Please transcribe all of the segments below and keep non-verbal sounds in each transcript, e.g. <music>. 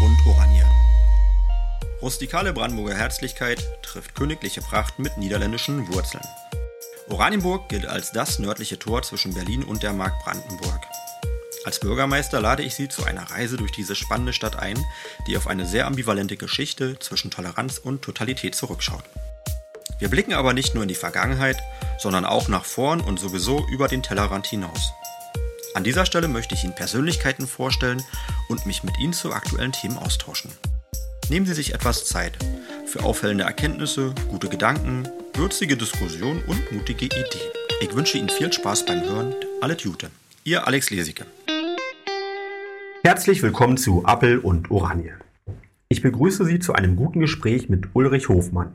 und Oranje. Rustikale Brandenburger Herzlichkeit trifft königliche Pracht mit niederländischen Wurzeln. Oranienburg gilt als das nördliche Tor zwischen Berlin und der Mark Brandenburg. Als Bürgermeister lade ich Sie zu einer Reise durch diese spannende Stadt ein, die auf eine sehr ambivalente Geschichte zwischen Toleranz und Totalität zurückschaut. Wir blicken aber nicht nur in die Vergangenheit, sondern auch nach vorn und sowieso über den Tellerrand hinaus. An dieser Stelle möchte ich Ihnen Persönlichkeiten vorstellen und mich mit Ihnen zu aktuellen Themen austauschen. Nehmen Sie sich etwas Zeit für auffällende Erkenntnisse, gute Gedanken, würzige Diskussionen und mutige Ideen. Ich wünsche Ihnen viel Spaß beim Hören. Alle Tute. Ihr Alex Lesicke. Herzlich willkommen zu Appel und Oranje. Ich begrüße Sie zu einem guten Gespräch mit Ulrich Hofmann.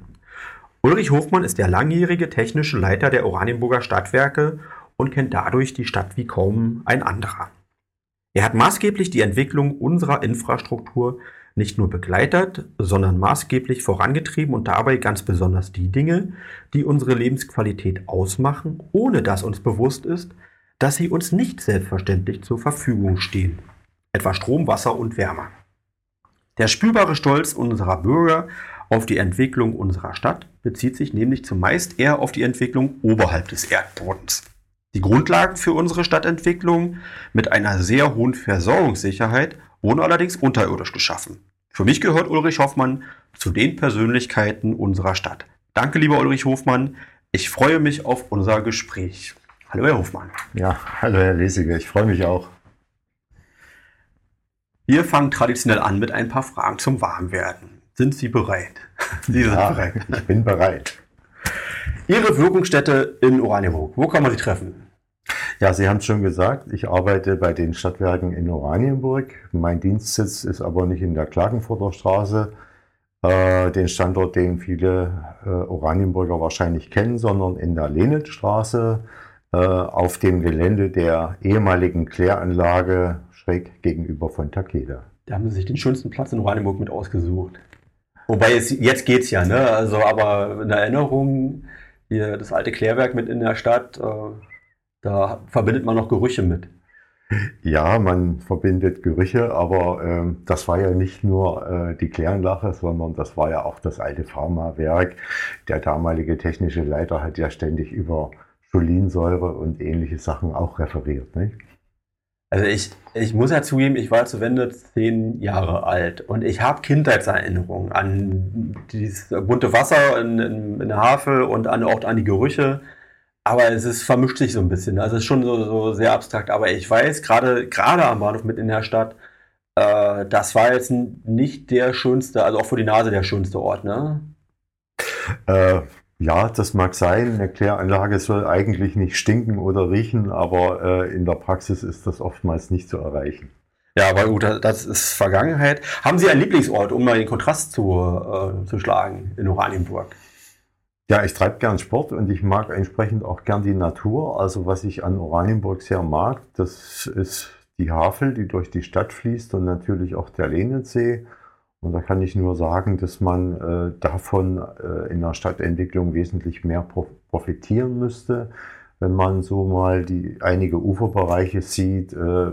Ulrich Hofmann ist der langjährige technische Leiter der Oranienburger Stadtwerke und kennt dadurch die Stadt wie kaum ein anderer. Er hat maßgeblich die Entwicklung unserer Infrastruktur nicht nur begleitet, sondern maßgeblich vorangetrieben und dabei ganz besonders die Dinge, die unsere Lebensqualität ausmachen, ohne dass uns bewusst ist, dass sie uns nicht selbstverständlich zur Verfügung stehen, etwa Strom, Wasser und Wärme. Der spürbare Stolz unserer Bürger auf die Entwicklung unserer Stadt bezieht sich nämlich zumeist eher auf die Entwicklung oberhalb des Erdbodens. Die Grundlagen für unsere Stadtentwicklung mit einer sehr hohen Versorgungssicherheit wurden allerdings unterirdisch geschaffen. Für mich gehört Ulrich Hoffmann zu den Persönlichkeiten unserer Stadt. Danke, lieber Ulrich Hofmann. Ich freue mich auf unser Gespräch. Hallo, Herr Hofmann. Ja, hallo, Herr Lesiger. Ich freue mich auch. Wir fangen traditionell an mit ein paar Fragen zum Warmwerden. Sind Sie bereit? <laughs> Sie sind ja, bereit. Ich bin bereit. Ihre Wirkungsstätte in Oranienburg, wo kann man Sie treffen? Ja, Sie haben es schon gesagt, ich arbeite bei den Stadtwerken in Oranienburg. Mein Dienstsitz ist aber nicht in der Klagenfurter Straße, äh, den Standort, den viele äh, Oranienburger wahrscheinlich kennen, sondern in der Lehnitstraße äh, auf dem Gelände der ehemaligen Kläranlage schräg gegenüber von Takeda. Da haben Sie sich den schönsten Platz in Oranienburg mit ausgesucht. Wobei es, jetzt geht's ja, ne? Also, aber in Erinnerung, hier das alte Klärwerk mit in der Stadt, äh, da verbindet man noch Gerüche mit. Ja, man verbindet Gerüche, aber äh, das war ja nicht nur äh, die Kläranlache, sondern das war ja auch das alte Pharmawerk. Der damalige technische Leiter hat ja ständig über Cholinsäure und ähnliche Sachen auch referiert. Nicht? Also ich, ich muss ja zugeben, ich war zu Wende zehn Jahre alt und ich habe Kindheitserinnerungen an dieses bunte Wasser in, in, in der Havel und an, auch an die Gerüche. Aber es ist, vermischt sich so ein bisschen. Also es ist schon so, so sehr abstrakt. Aber ich weiß, gerade gerade am Bahnhof mit in der Stadt, äh, das war jetzt nicht der schönste, also auch für die Nase der schönste Ort, ne? Äh, ja, das mag sein. Eine Kläranlage soll eigentlich nicht stinken oder riechen, aber äh, in der Praxis ist das oftmals nicht zu erreichen. Ja, aber gut, das ist Vergangenheit. Haben Sie einen Lieblingsort, um mal den Kontrast zu, äh, zu schlagen in Oranienburg? Ja, ich treibe gern Sport und ich mag entsprechend auch gern die Natur. Also was ich an Oranienburg sehr mag, das ist die Havel, die durch die Stadt fließt und natürlich auch der Lehnensee. Und da kann ich nur sagen, dass man äh, davon äh, in der Stadtentwicklung wesentlich mehr profitieren müsste. Wenn man so mal die einige Uferbereiche sieht, äh,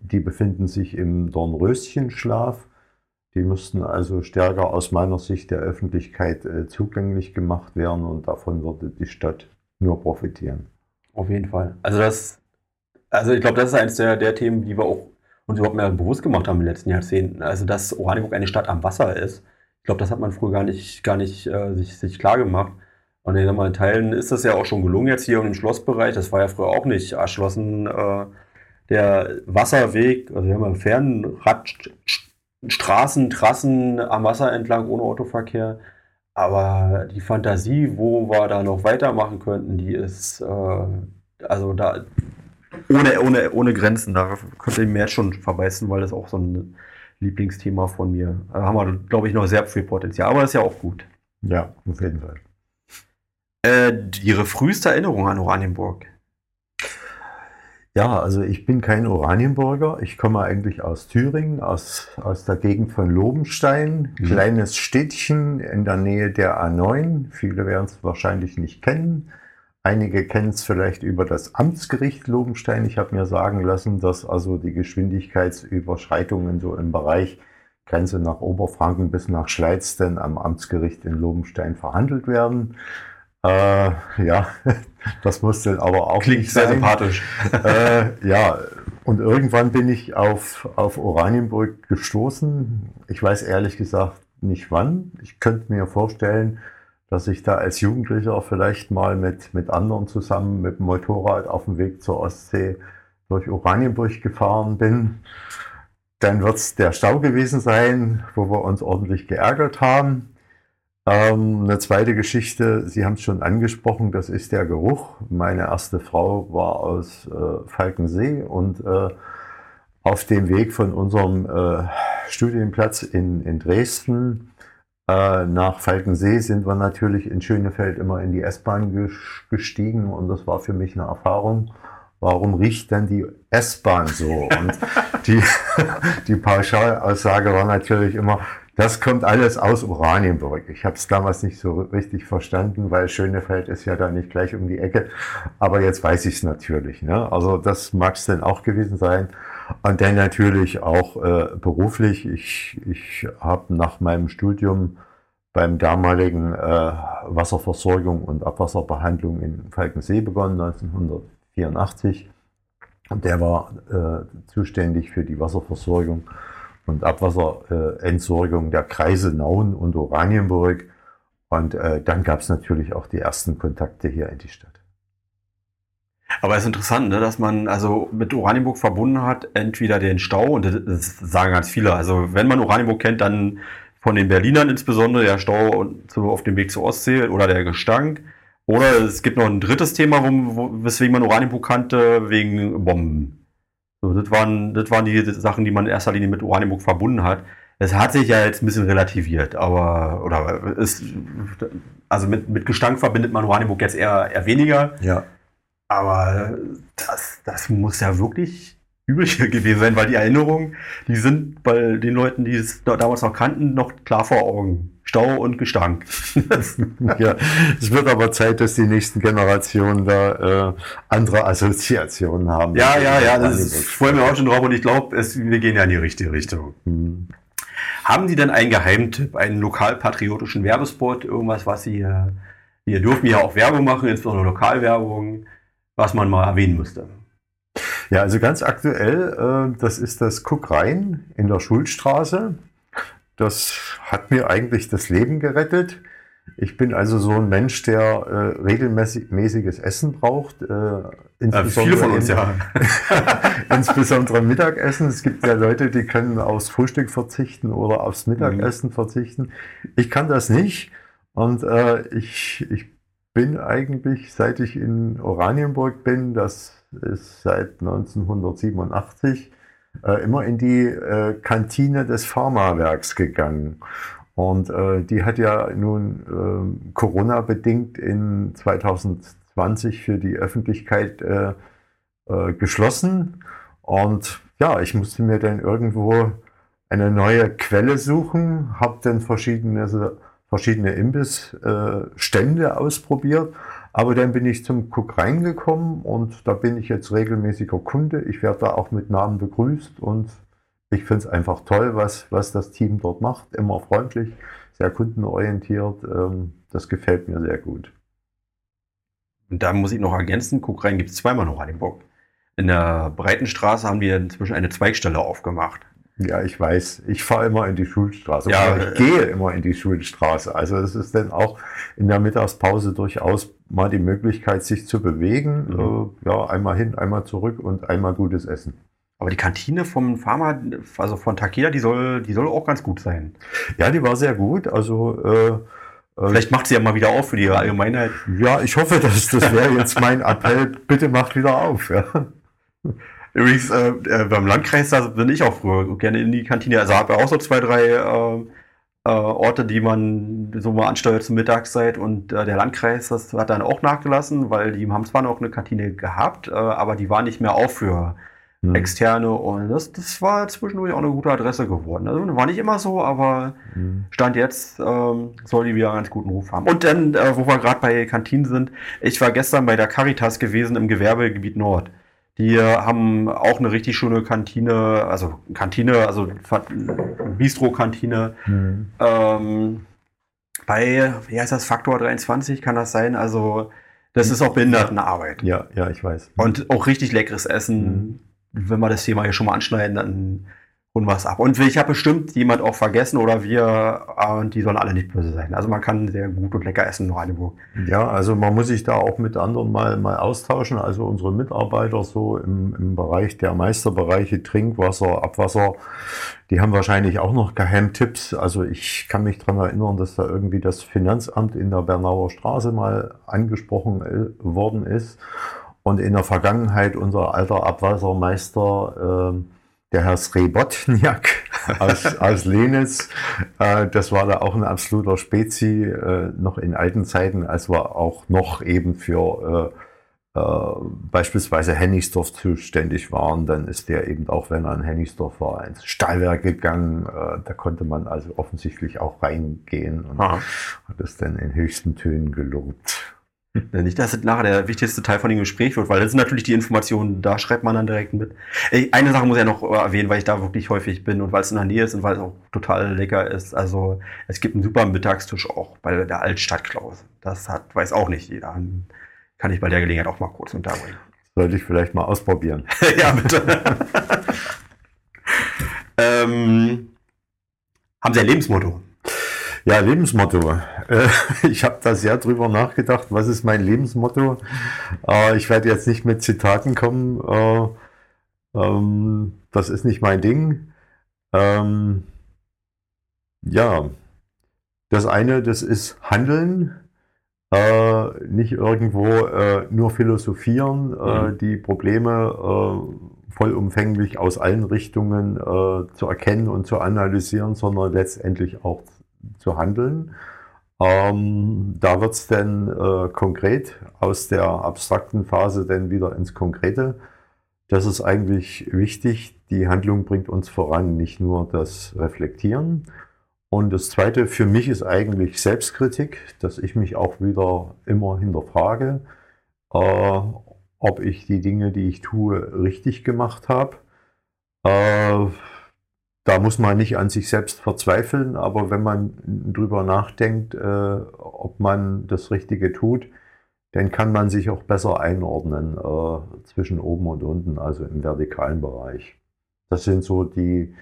die befinden sich im Dornröschenschlaf. Die müssten also stärker aus meiner Sicht der Öffentlichkeit äh, zugänglich gemacht werden und davon würde die Stadt nur profitieren. Auf jeden Fall. Also das, also ich glaube, das ist eines der, der Themen, die wir auch uns überhaupt mehr bewusst gemacht haben in den letzten Jahrzehnten. Also dass Oranienburg eine Stadt am Wasser ist. Ich glaube, das hat man früher gar nicht, gar nicht äh, sich, sich klar gemacht. Und in in Teilen ist das ja auch schon gelungen jetzt hier im Schlossbereich. Das war ja früher auch nicht erschlossen. Äh, der Wasserweg, also wir haben einen Fernrad Straßen, Trassen am Wasser entlang ohne Autoverkehr. Aber die Fantasie, wo wir da noch weitermachen könnten, die ist äh, also da ohne, ohne, ohne Grenzen. Da könnte ich mir jetzt schon verbeißen, weil das auch so ein Lieblingsthema von mir. Da haben wir, glaube ich, noch sehr viel Potenzial, aber das ist ja auch gut. Ja, auf jeden Fall. Äh, ihre früheste Erinnerung an Oranienburg? Ja, also ich bin kein Oranienburger. Ich komme eigentlich aus Thüringen, aus, aus der Gegend von Lobenstein. Mhm. Kleines Städtchen in der Nähe der A9. Viele werden es wahrscheinlich nicht kennen. Einige kennen es vielleicht über das Amtsgericht Lobenstein. Ich habe mir sagen lassen, dass also die Geschwindigkeitsüberschreitungen so im Bereich Grenze nach Oberfranken bis nach Schleiz denn am Amtsgericht in Lobenstein verhandelt werden. Äh, ja, <laughs> das muss dann aber auch Klingt nicht sehr sein. sympathisch. Äh, ja, und irgendwann bin ich auf, auf Oranienburg gestoßen. Ich weiß ehrlich gesagt nicht wann. Ich könnte mir vorstellen, dass ich da als Jugendlicher vielleicht mal mit, mit anderen zusammen mit dem Motorrad auf dem Weg zur Ostsee durch Oranienburg gefahren bin. Dann wird es der Stau gewesen sein, wo wir uns ordentlich geärgert haben. Ähm, eine zweite Geschichte, Sie haben es schon angesprochen, das ist der Geruch. Meine erste Frau war aus äh, Falkensee und äh, auf dem Weg von unserem äh, Studienplatz in, in Dresden äh, nach Falkensee sind wir natürlich in Schönefeld immer in die S-Bahn gestiegen und das war für mich eine Erfahrung. Warum riecht denn die S-Bahn so? Und die, <laughs> die Pauschalaussage war natürlich immer, das kommt alles aus Oranienburg. Ich habe es damals nicht so richtig verstanden, weil Schönefeld ist ja da nicht gleich um die Ecke. Aber jetzt weiß ich es natürlich. Ne? Also das mag es denn auch gewesen sein. Und dann natürlich auch äh, beruflich. Ich, ich habe nach meinem Studium beim damaligen äh, Wasserversorgung und Abwasserbehandlung in Falkensee begonnen, 1984. Und der war äh, zuständig für die Wasserversorgung und Abwasserentsorgung der Kreise Nauen und Oranienburg. Und äh, dann gab es natürlich auch die ersten Kontakte hier in die Stadt. Aber es ist interessant, ne, dass man also mit Oranienburg verbunden hat, entweder den Stau, und das sagen ganz viele, also wenn man Oranienburg kennt, dann von den Berlinern insbesondere der Stau auf dem Weg zur Ostsee oder der Gestank. Oder es gibt noch ein drittes Thema, wo, weswegen man Oranienburg kannte, wegen Bomben. So, das, waren, das waren die Sachen, die man in erster Linie mit Oranienburg verbunden hat. Es hat sich ja jetzt ein bisschen relativiert, aber oder ist, also mit, mit Gestank verbindet man Oranienburg jetzt eher, eher weniger. Ja. Aber das, das muss ja wirklich übel <laughs> gewesen sein, weil die Erinnerungen, die sind bei den Leuten, die es damals noch kannten, noch klar vor Augen. Stau und Gestank. <laughs> ja, es wird aber Zeit, dass die nächsten Generationen da äh, andere Assoziationen haben. Ja, ja, ja, das ist, ich freue mich auch schon drauf und ich glaube, wir gehen ja in die richtige Richtung. Hm. Haben Sie denn einen Geheimtipp, einen lokalpatriotischen Werbespot, irgendwas, was Sie, wir dürfen ja auch Werbung machen, insbesondere Lokalwerbung, was man mal erwähnen müsste? Ja, also ganz aktuell, äh, das ist das Guck rein in der Schulstraße. Das hat mir eigentlich das Leben gerettet. Ich bin also so ein Mensch, der äh, regelmäßiges Essen braucht. Äh, insbesondere viele von uns, ja. <laughs> insbesondere Mittagessen. Es gibt ja Leute, die können aufs Frühstück verzichten oder aufs Mittagessen mhm. verzichten. Ich kann das nicht. Und äh, ich, ich bin eigentlich, seit ich in Oranienburg bin, das ist seit 1987 äh, immer in die äh, Kantine des Pharmawerks gegangen. Und äh, die hat ja nun äh, Corona-bedingt in 2020 für die Öffentlichkeit äh, äh, geschlossen. Und ja, ich musste mir dann irgendwo eine neue Quelle suchen, habe dann verschiedene, verschiedene Imbissstände ausprobiert aber dann bin ich zum Cook reingekommen und da bin ich jetzt regelmäßiger Kunde. Ich werde da auch mit Namen begrüßt und ich finde es einfach toll, was, was das Team dort macht. Immer freundlich, sehr kundenorientiert. Ähm, das gefällt mir sehr gut. Und da muss ich noch ergänzen, Guck rein gibt es zweimal noch an dem Bock. In der Breitenstraße haben wir inzwischen eine Zweigstelle aufgemacht. Ja, ich weiß. Ich fahre immer in die Schulstraße. Ja, ich gehe immer in die Schulstraße. Also es ist dann auch in der Mittagspause durchaus mal die Möglichkeit, sich zu bewegen. Mhm. Äh, ja, einmal hin, einmal zurück und einmal gutes Essen. Aber die Kantine vom Pharma, also von Takeda, die soll, die soll auch ganz gut sein. Ja, die war sehr gut. Also äh, äh Vielleicht macht sie ja mal wieder auf für die Allgemeinheit. Ja, ich hoffe, dass das wäre jetzt mein Appell. Bitte macht wieder auf. Ja. Übrigens, äh, äh, beim Landkreis, da bin ich auch früher gerne in die Kantine. Also habe auch so zwei, drei äh, äh, Orte, die man so mal ansteuert zur Mittagszeit. Und äh, der Landkreis, das hat dann auch nachgelassen, weil die haben zwar noch eine Kantine gehabt, äh, aber die war nicht mehr auf für hm. externe und das, das war zwischendurch auch eine gute Adresse geworden. Also war nicht immer so, aber hm. Stand jetzt ähm, soll die wieder einen ganz guten Ruf haben. Und dann, wo wir gerade bei Kantinen sind, ich war gestern bei der Caritas gewesen im Gewerbegebiet Nord. Die haben auch eine richtig schöne Kantine, also Kantine, also Bistro-Kantine. Mhm. Ähm, bei, wie heißt das, Faktor 23 kann das sein? Also, das ist auch Behindertenarbeit. Ja, ja, ich weiß. Und auch richtig leckeres Essen. Mhm. Wenn wir das Thema hier schon mal anschneiden, dann wir es ab. Und ich habe bestimmt jemand auch vergessen oder wir, und die sollen alle nicht böse sein. Also man kann sehr gut und lecker essen in Oranienburg. Ja, also man muss sich da auch mit anderen mal, mal austauschen. Also unsere Mitarbeiter so im, im Bereich der Meisterbereiche Trinkwasser, Abwasser, die haben wahrscheinlich auch noch Geheimtipps. Also ich kann mich daran erinnern, dass da irgendwie das Finanzamt in der Bernauer Straße mal angesprochen äh, worden ist. Und in der Vergangenheit unser alter Abwassermeister, äh, der Herr Srebotniak <laughs> aus, aus Lenitz. Äh, das war da auch ein absoluter Spezi, äh, noch in alten Zeiten, als wir auch noch eben für äh, äh, beispielsweise Hennigsdorf zuständig waren. Dann ist der eben auch, wenn er in Hennigsdorf war, ins Stahlwerk gegangen. Äh, da konnte man also offensichtlich auch reingehen und Aha. hat es dann in höchsten Tönen gelobt. <laughs> Nicht, dass es nachher der wichtigste Teil von dem Gespräch wird, weil das sind natürlich die Informationen, da schreibt man dann direkt mit. Eine Sache muss ich ja noch erwähnen, weil ich da wirklich häufig bin und weil es in der Nähe ist und weil es auch total lecker ist. Also es gibt einen super Mittagstisch auch bei der Altstadtklaus. Das hat, weiß auch nicht jeder. Kann ich bei der Gelegenheit auch mal kurz unterbringen. Sollte ich vielleicht mal ausprobieren. <laughs> ja, bitte. <laughs> ähm, haben Sie ein Lebensmotto? Ja, Lebensmotto. Äh, <laughs> ich habe da sehr drüber nachgedacht, was ist mein Lebensmotto. Äh, ich werde jetzt nicht mit Zitaten kommen. Äh, ähm, das ist nicht mein Ding. Ähm, ja, das eine, das ist Handeln. nicht irgendwo nur philosophieren, mhm. die Probleme vollumfänglich aus allen Richtungen zu erkennen und zu analysieren, sondern letztendlich auch zu handeln. Ähm, da wird es dann äh, konkret aus der abstrakten Phase dann wieder ins Konkrete. Das ist eigentlich wichtig. Die Handlung bringt uns voran, nicht nur das Reflektieren. Und das Zweite für mich ist eigentlich Selbstkritik, dass ich mich auch wieder immer hinterfrage, äh, ob ich die Dinge, die ich tue, richtig gemacht habe. Äh, da muss man nicht an sich selbst verzweifeln, aber wenn man drüber nachdenkt, äh, ob man das Richtige tut, dann kann man sich auch besser einordnen äh, zwischen oben und unten, also im vertikalen Bereich. Das sind so die,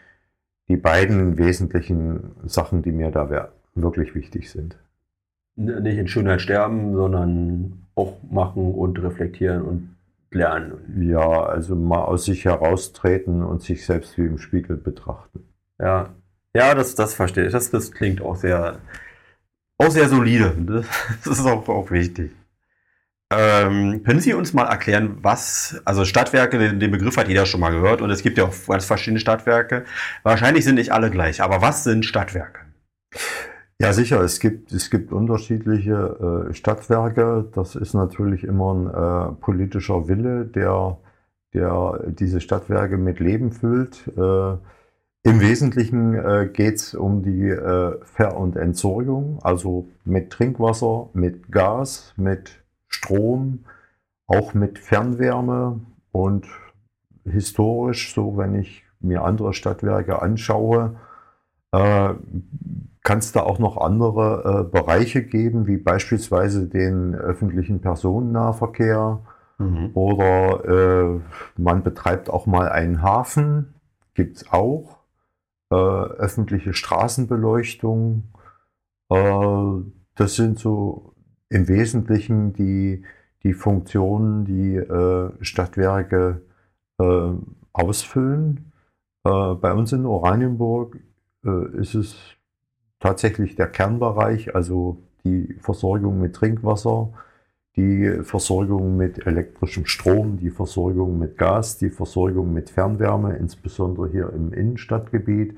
die beiden wesentlichen Sachen, die mir da wirklich wichtig sind. Nicht in Schönheit sterben, sondern auch machen und reflektieren und lernen. Ja, also mal aus sich heraustreten und sich selbst wie im Spiegel betrachten. Ja, ja, das, das verstehe ich. Das, das klingt auch sehr, auch sehr solide. Das ist auch, auch wichtig. Ähm, können Sie uns mal erklären, was, also Stadtwerke, den, den, Begriff hat jeder schon mal gehört und es gibt ja auch ganz verschiedene Stadtwerke. Wahrscheinlich sind nicht alle gleich, aber was sind Stadtwerke? Ja, sicher. Es gibt, es gibt unterschiedliche äh, Stadtwerke. Das ist natürlich immer ein äh, politischer Wille, der, der diese Stadtwerke mit Leben füllt. Äh, Im Wesentlichen äh, geht es um die äh, Ver- und Entsorgung, also mit Trinkwasser, mit Gas, mit Strom, auch mit Fernwärme und historisch, so wenn ich mir andere Stadtwerke anschaue, äh, kann es da auch noch andere äh, Bereiche geben, wie beispielsweise den öffentlichen Personennahverkehr mhm. oder äh, man betreibt auch mal einen Hafen, gibt es auch, äh, öffentliche Straßenbeleuchtung. Äh, das sind so im Wesentlichen die, die Funktionen, die äh, Stadtwerke ausfüllen. bei uns in Oranienburg ist es tatsächlich der Kernbereich, also die Versorgung mit Trinkwasser, die Versorgung mit elektrischem Strom, die Versorgung mit Gas, die Versorgung mit Fernwärme, insbesondere hier im Innenstadtgebiet.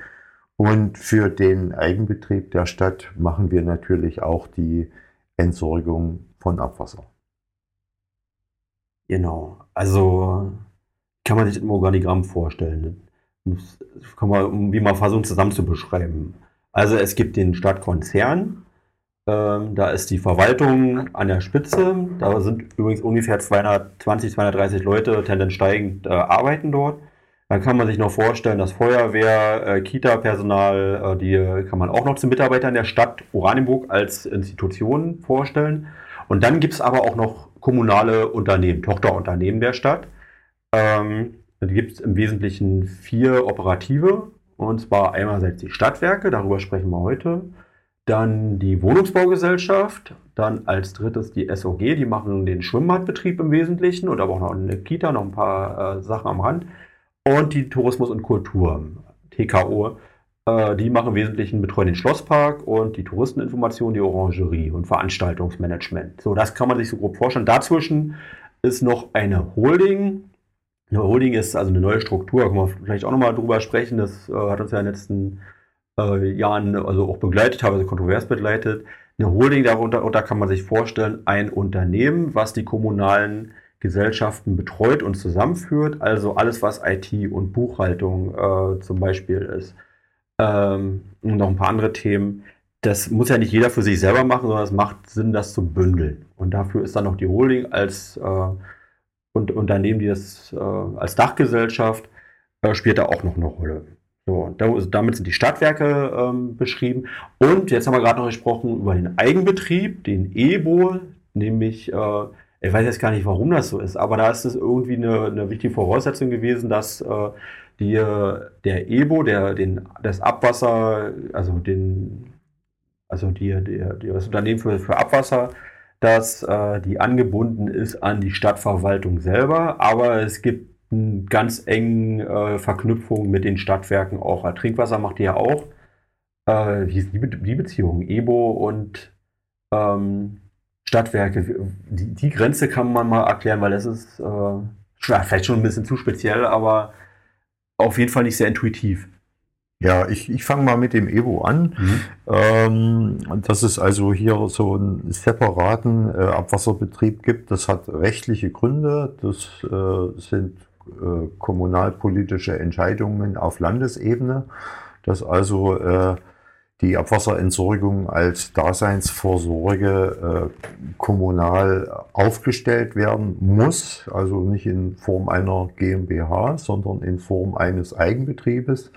Und für den Eigenbetrieb der Stadt machen wir natürlich auch die Entsorgung von Abwasser. Genau. Also kann man sich im Organigramm vorstellen. Das kann man, wie man versucht zusammen zu beschreiben. Also es gibt den Stadtkonzern, ähm, da ist die Verwaltung an der Spitze. Da sind übrigens ungefähr 220, 230 Leute, tendenz steigend, äh, arbeiten dort. Dann kann man sich noch vorstellen, dass Feuerwehr, äh, Kita-Personal, äh, die kann man auch noch zu Mitarbeitern der Stadt Oranienburg als Institution vorstellen. Und dann gibt es aber auch noch kommunale Unternehmen, Tochterunternehmen der Stadt. Ähm, die gibt es im Wesentlichen vier operative. Und zwar einerseits die Stadtwerke, darüber sprechen wir heute. Dann die Wohnungsbaugesellschaft. Dann als drittes die SOG, die machen den Schwimmbadbetrieb im Wesentlichen und aber auch noch eine Kita, noch ein paar äh, Sachen am Rand. Und die Tourismus und Kultur, TKO, äh, die machen im Wesentlichen betreuen den Schlosspark und die Touristeninformation, die Orangerie und Veranstaltungsmanagement. So, das kann man sich so grob vorstellen. Dazwischen ist noch eine Holding. Eine Holding ist also eine neue Struktur, da können wir vielleicht auch nochmal drüber sprechen. Das äh, hat uns ja in den letzten äh, Jahren also auch begleitet, teilweise kontrovers begleitet. Eine Holding darunter, da kann man sich vorstellen, ein Unternehmen, was die kommunalen Gesellschaften betreut und zusammenführt. Also alles, was IT und Buchhaltung äh, zum Beispiel ist. Ähm, und noch ein paar andere Themen. Das muss ja nicht jeder für sich selber machen, sondern es macht Sinn, das zu bündeln. Und dafür ist dann noch die Holding als äh, und Unternehmen, die das äh, als Dachgesellschaft äh, spielt da auch noch eine Rolle. So, damit sind die Stadtwerke ähm, beschrieben. Und jetzt haben wir gerade noch gesprochen über den Eigenbetrieb, den EBO, nämlich äh, ich weiß jetzt gar nicht, warum das so ist, aber da ist es irgendwie eine, eine wichtige Voraussetzung gewesen, dass äh, die, der EBO, der, den, das Abwasser, also den, also die, die, die das Unternehmen für, für Abwasser, dass äh, die angebunden ist an die Stadtverwaltung selber, aber es gibt eine ganz engen äh, Verknüpfung mit den Stadtwerken auch. Trinkwasser macht die ja auch. Äh, wie ist die, Be die Beziehung? EBO und ähm, Stadtwerke, die, die, Grenze kann man mal erklären, weil das ist äh, vielleicht schon ein bisschen zu speziell, aber auf jeden Fall nicht sehr intuitiv. Ja, ich, ich fange mal mit dem Evo an. Mhm. Ähm, dass es also hier so einen separaten äh, Abwasserbetrieb gibt, das hat rechtliche Gründe. Das äh, sind äh, kommunalpolitische Entscheidungen auf Landesebene, dass also äh, die Abwasserentsorgung als Daseinsvorsorge äh, kommunal aufgestellt werden muss, also nicht in Form einer GmbH, sondern in Form eines Eigenbetriebes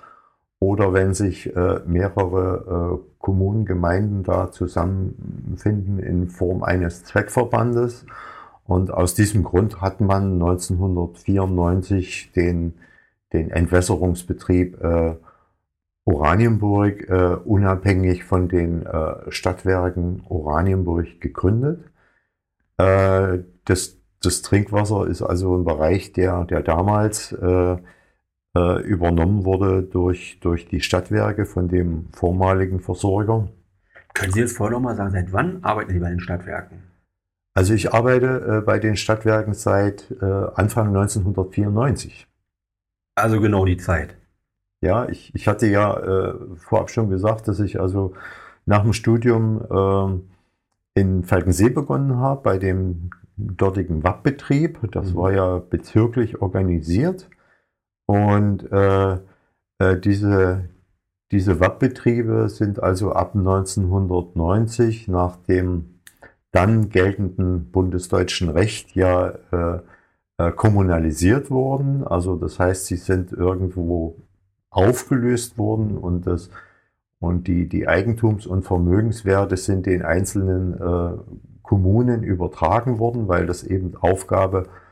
oder wenn sich äh, mehrere äh, Kommunen, Gemeinden da zusammenfinden in Form eines Zweckverbandes. Und aus diesem Grund hat man 1994 den, den Entwässerungsbetrieb äh, Oranienburg äh, unabhängig von den äh, Stadtwerken Oranienburg gegründet. Äh, das, das Trinkwasser ist also ein Bereich, der, der damals äh, äh, übernommen wurde durch, durch die Stadtwerke von dem vormaligen Versorger. Können Sie jetzt vorher noch mal sagen, seit wann arbeiten Sie bei den Stadtwerken? Also ich arbeite äh, bei den Stadtwerken seit Anfang 1994. Also genau die Zeit. Ja, ich, ich hatte ja äh, vorab schon gesagt, dass ich also nach dem Studium äh, in Falkensee begonnen habe, bei dem dortigen WAP-Betrieb. Das mhm. war ja bezirklich organisiert. Und äh, äh, diese, diese WAP-Betriebe sind also ab 1990 nach dem dann geltenden bundesdeutschen Recht ja äh, äh, kommunalisiert worden. Also das heißt, sie sind irgendwo aufgelöst wurden und das und die, die Eigentums- und Vermögenswerte sind den einzelnen äh, Kommunen übertragen worden, weil das eben Aufgabe äh,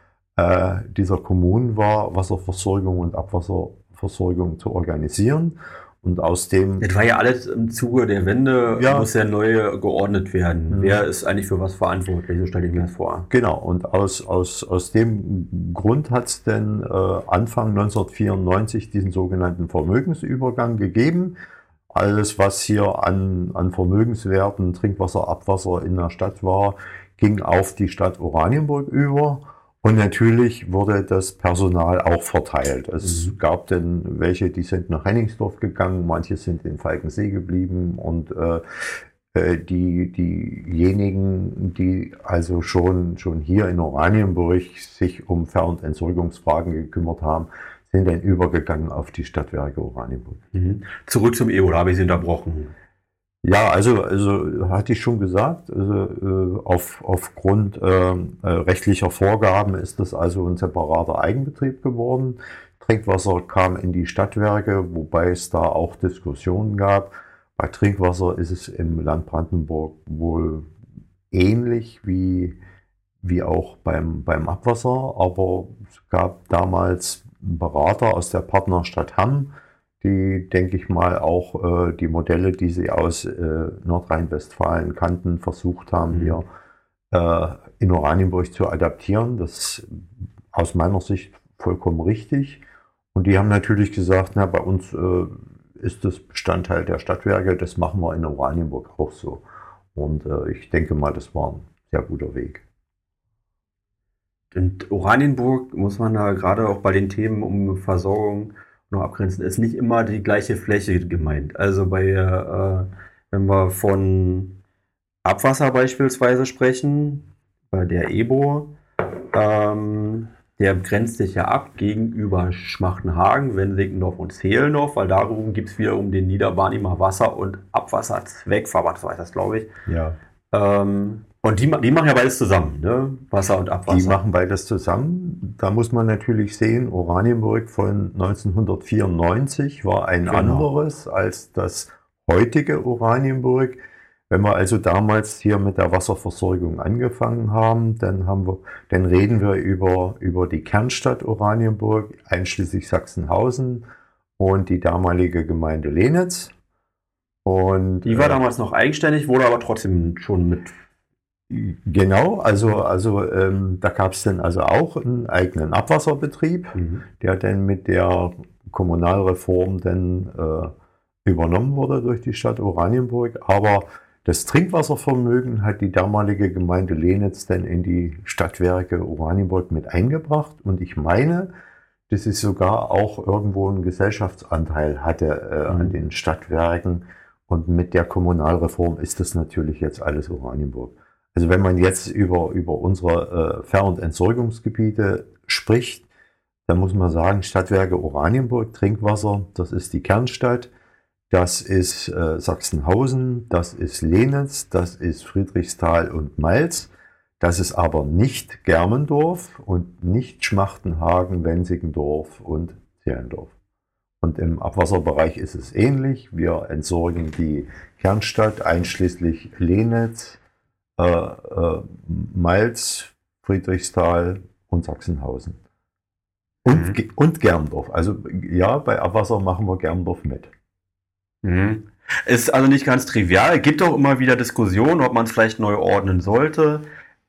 dieser Kommunen war, Wasserversorgung und Abwasserversorgung zu organisieren. Und aus dem. Das war ja alles im Zuge der Wende, ja. muss ja neu geordnet werden. Mhm. Wer ist eigentlich für was verantwortlich? So stelle ich mir das vor. Genau. Und aus, aus, aus dem Grund hat es denn äh, Anfang 1994 diesen sogenannten Vermögensübergang gegeben. Alles, was hier an, an Vermögenswerten, Trinkwasser, Abwasser in der Stadt war, ging auf die Stadt Oranienburg über. Und natürlich wurde das Personal auch verteilt. Es mhm. gab denn welche, die sind nach Henningsdorf gegangen, manche sind in Falkensee geblieben und äh, äh, die, diejenigen, die also schon, schon hier in Oranienburg sich um Ver- und Entsorgungsfragen gekümmert haben, sind dann übergegangen auf die Stadtwerke Oranienburg. Mhm. Zurück zum EU, da habe ich Sie unterbrochen. Ja, also, also hatte ich schon gesagt, also, äh, auf, aufgrund äh, äh, rechtlicher Vorgaben ist das also ein separater Eigenbetrieb geworden. Trinkwasser kam in die Stadtwerke, wobei es da auch Diskussionen gab. Bei Trinkwasser ist es im Land Brandenburg wohl ähnlich wie, wie auch beim, beim Abwasser, aber es gab damals Berater aus der Partnerstadt Hamm, die, denke ich mal, auch äh, die Modelle, die sie aus äh, Nordrhein-Westfalen kannten, versucht haben, mhm. hier äh, in Oranienburg zu adaptieren. Das ist aus meiner Sicht vollkommen richtig. Und die haben natürlich gesagt, na, bei uns äh, ist das Bestandteil der Stadtwerke, das machen wir in Oranienburg auch so. Und äh, ich denke mal, das war ein sehr guter Weg. Und Oranienburg muss man da gerade auch bei den Themen um Versorgung noch abgrenzen, ist nicht immer die gleiche Fläche gemeint. Also bei, äh, wenn wir von Abwasser beispielsweise sprechen, bei der EBO, ähm, der grenzt sich ja ab gegenüber Schmachtenhagen, Wensickendorf und Zehlendorf, weil darum gibt es wiederum den Niederbarnimer Wasser- und Abwasserzweckverband, so heißt das, glaube ich. Ja. Ähm, und die, die machen ja beides zusammen, ne? Wasser und Abwasser. Die machen beides zusammen. Da muss man natürlich sehen, Oranienburg von 1994 war ein genau. anderes als das heutige Oranienburg. Wenn wir also damals hier mit der Wasserversorgung angefangen haben, dann haben wir, dann reden wir über, über die Kernstadt Oranienburg, einschließlich Sachsenhausen und die damalige Gemeinde Lenitz. Und, die war äh, damals noch eigenständig, wurde aber trotzdem schon mit Genau, also, also ähm, da gab es dann also auch einen eigenen Abwasserbetrieb, mhm. der dann mit der Kommunalreform dann äh, übernommen wurde durch die Stadt Oranienburg. Aber das Trinkwasservermögen hat die damalige Gemeinde Lenitz dann in die Stadtwerke Oranienburg mit eingebracht. Und ich meine, dass es sogar auch irgendwo einen Gesellschaftsanteil hatte äh, mhm. an den Stadtwerken. Und mit der Kommunalreform ist das natürlich jetzt alles Oranienburg. Also wenn man jetzt über, über unsere äh, Ver- und Entsorgungsgebiete spricht, dann muss man sagen, Stadtwerke Oranienburg, Trinkwasser, das ist die Kernstadt, das ist äh, Sachsenhausen, das ist Lenitz, das ist Friedrichsthal und Malz. Das ist aber nicht Germendorf und nicht Schmachtenhagen, Wensigendorf und Zehlendorf. Und im Abwasserbereich ist es ähnlich. Wir entsorgen die Kernstadt einschließlich Lenitz, äh, äh, Malz, Friedrichsthal und Sachsenhausen. Und, mhm. und Gerndorf. Also ja, bei Abwasser machen wir Gerndorf mit. Mhm. Ist also nicht ganz trivial. Gibt auch immer wieder Diskussionen, ob man es vielleicht neu ordnen sollte.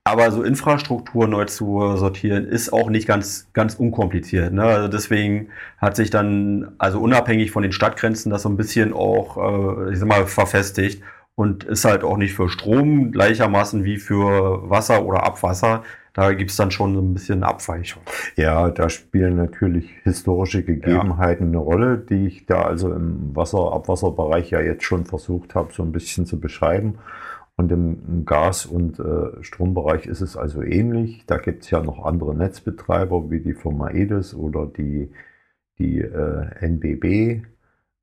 Aber so Infrastruktur neu zu sortieren ist auch nicht ganz, ganz unkompliziert. Ne? Also deswegen hat sich dann, also unabhängig von den Stadtgrenzen, das so ein bisschen auch, äh, ich sag mal, verfestigt und ist halt auch nicht für Strom gleichermaßen wie für Wasser oder Abwasser. Da gibt es dann schon so ein bisschen Abweichung. Ja, da spielen natürlich historische Gegebenheiten ja. eine Rolle, die ich da also im Wasser-, Abwasserbereich ja jetzt schon versucht habe, so ein bisschen zu beschreiben. Und im Gas- und äh, Strombereich ist es also ähnlich. Da gibt es ja noch andere Netzbetreiber wie die Firma Edis oder die, die äh, NBB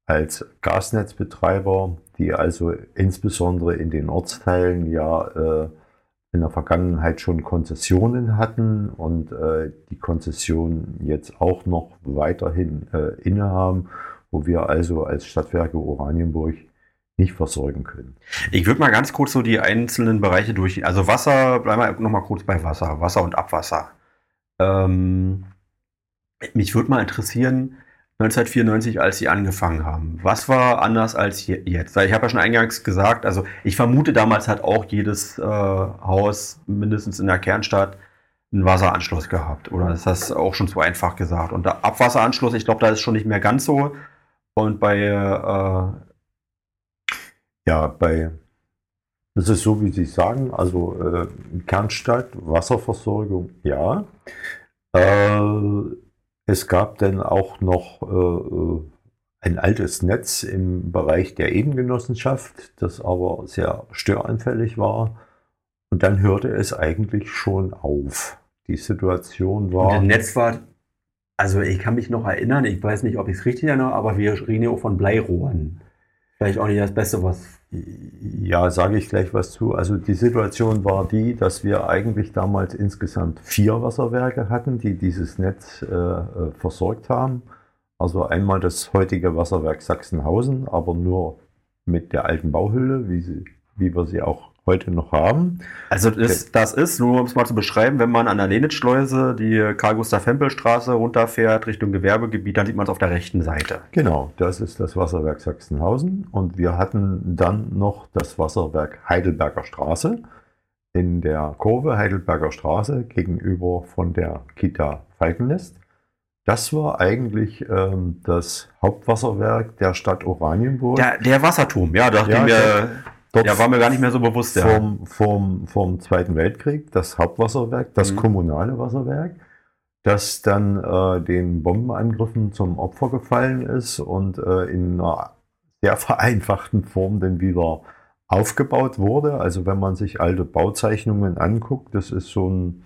als Gasnetzbetreiber, die also insbesondere in den Ortsteilen ja äh, in der Vergangenheit schon Konzessionen hatten und äh, die Konzessionen jetzt auch noch weiterhin äh, innehaben, wo wir also als Stadtwerke Oranienburg nicht versorgen können. Ich würde mal ganz kurz so die einzelnen Bereiche durch. Also Wasser, bleiben wir noch mal kurz bei Wasser, Wasser und Abwasser. Ähm, mich würde mal interessieren, 1994, als sie angefangen haben. Was war anders als jetzt? Ich habe ja schon eingangs gesagt, also ich vermute, damals hat auch jedes äh, Haus mindestens in der Kernstadt einen Wasseranschluss gehabt. Oder ist das auch schon zu einfach gesagt? Und der Abwasseranschluss, ich glaube, da ist schon nicht mehr ganz so. Und bei äh, ja, bei das ist so, wie Sie sagen, also äh, Kernstadt, Wasserversorgung, ja. Äh, es gab dann auch noch äh, ein altes Netz im Bereich der Edengenossenschaft, das aber sehr störanfällig war. Und dann hörte es eigentlich schon auf. Die Situation war. Und das Netz war, also ich kann mich noch erinnern, ich weiß nicht, ob ich es richtig erinnere, aber wir reden ja auch von Bleirohren. Vielleicht auch nicht das Beste, was. Ja, sage ich gleich was zu. Also die Situation war die, dass wir eigentlich damals insgesamt vier Wasserwerke hatten, die dieses Netz äh, äh versorgt haben. Also einmal das heutige Wasserwerk Sachsenhausen, aber nur mit der alten Bauhülle, wie, sie, wie wir sie auch heute noch haben. Also das, das ist, nur um es mal zu beschreiben, wenn man an der Lenitzschleuse die Karl-Gustav-Hempel-Straße runterfährt Richtung Gewerbegebiet, dann sieht man es auf der rechten Seite. Genau, das ist das Wasserwerk Sachsenhausen. Und wir hatten dann noch das Wasserwerk Heidelberger Straße in der Kurve Heidelberger Straße gegenüber von der Kita Falkennest. Das war eigentlich ähm, das Hauptwasserwerk der Stadt Oranienburg. Der, der Wasserturm, ja, da ja, wir, der war mir gar nicht mehr so bewusst. Ja. Vom, vom, vom Zweiten Weltkrieg, das Hauptwasserwerk, das mhm. kommunale Wasserwerk, das dann äh, den Bombenangriffen zum Opfer gefallen ist und äh, in einer sehr vereinfachten Form dann wieder aufgebaut wurde. Also wenn man sich alte Bauzeichnungen anguckt, das ist so ein,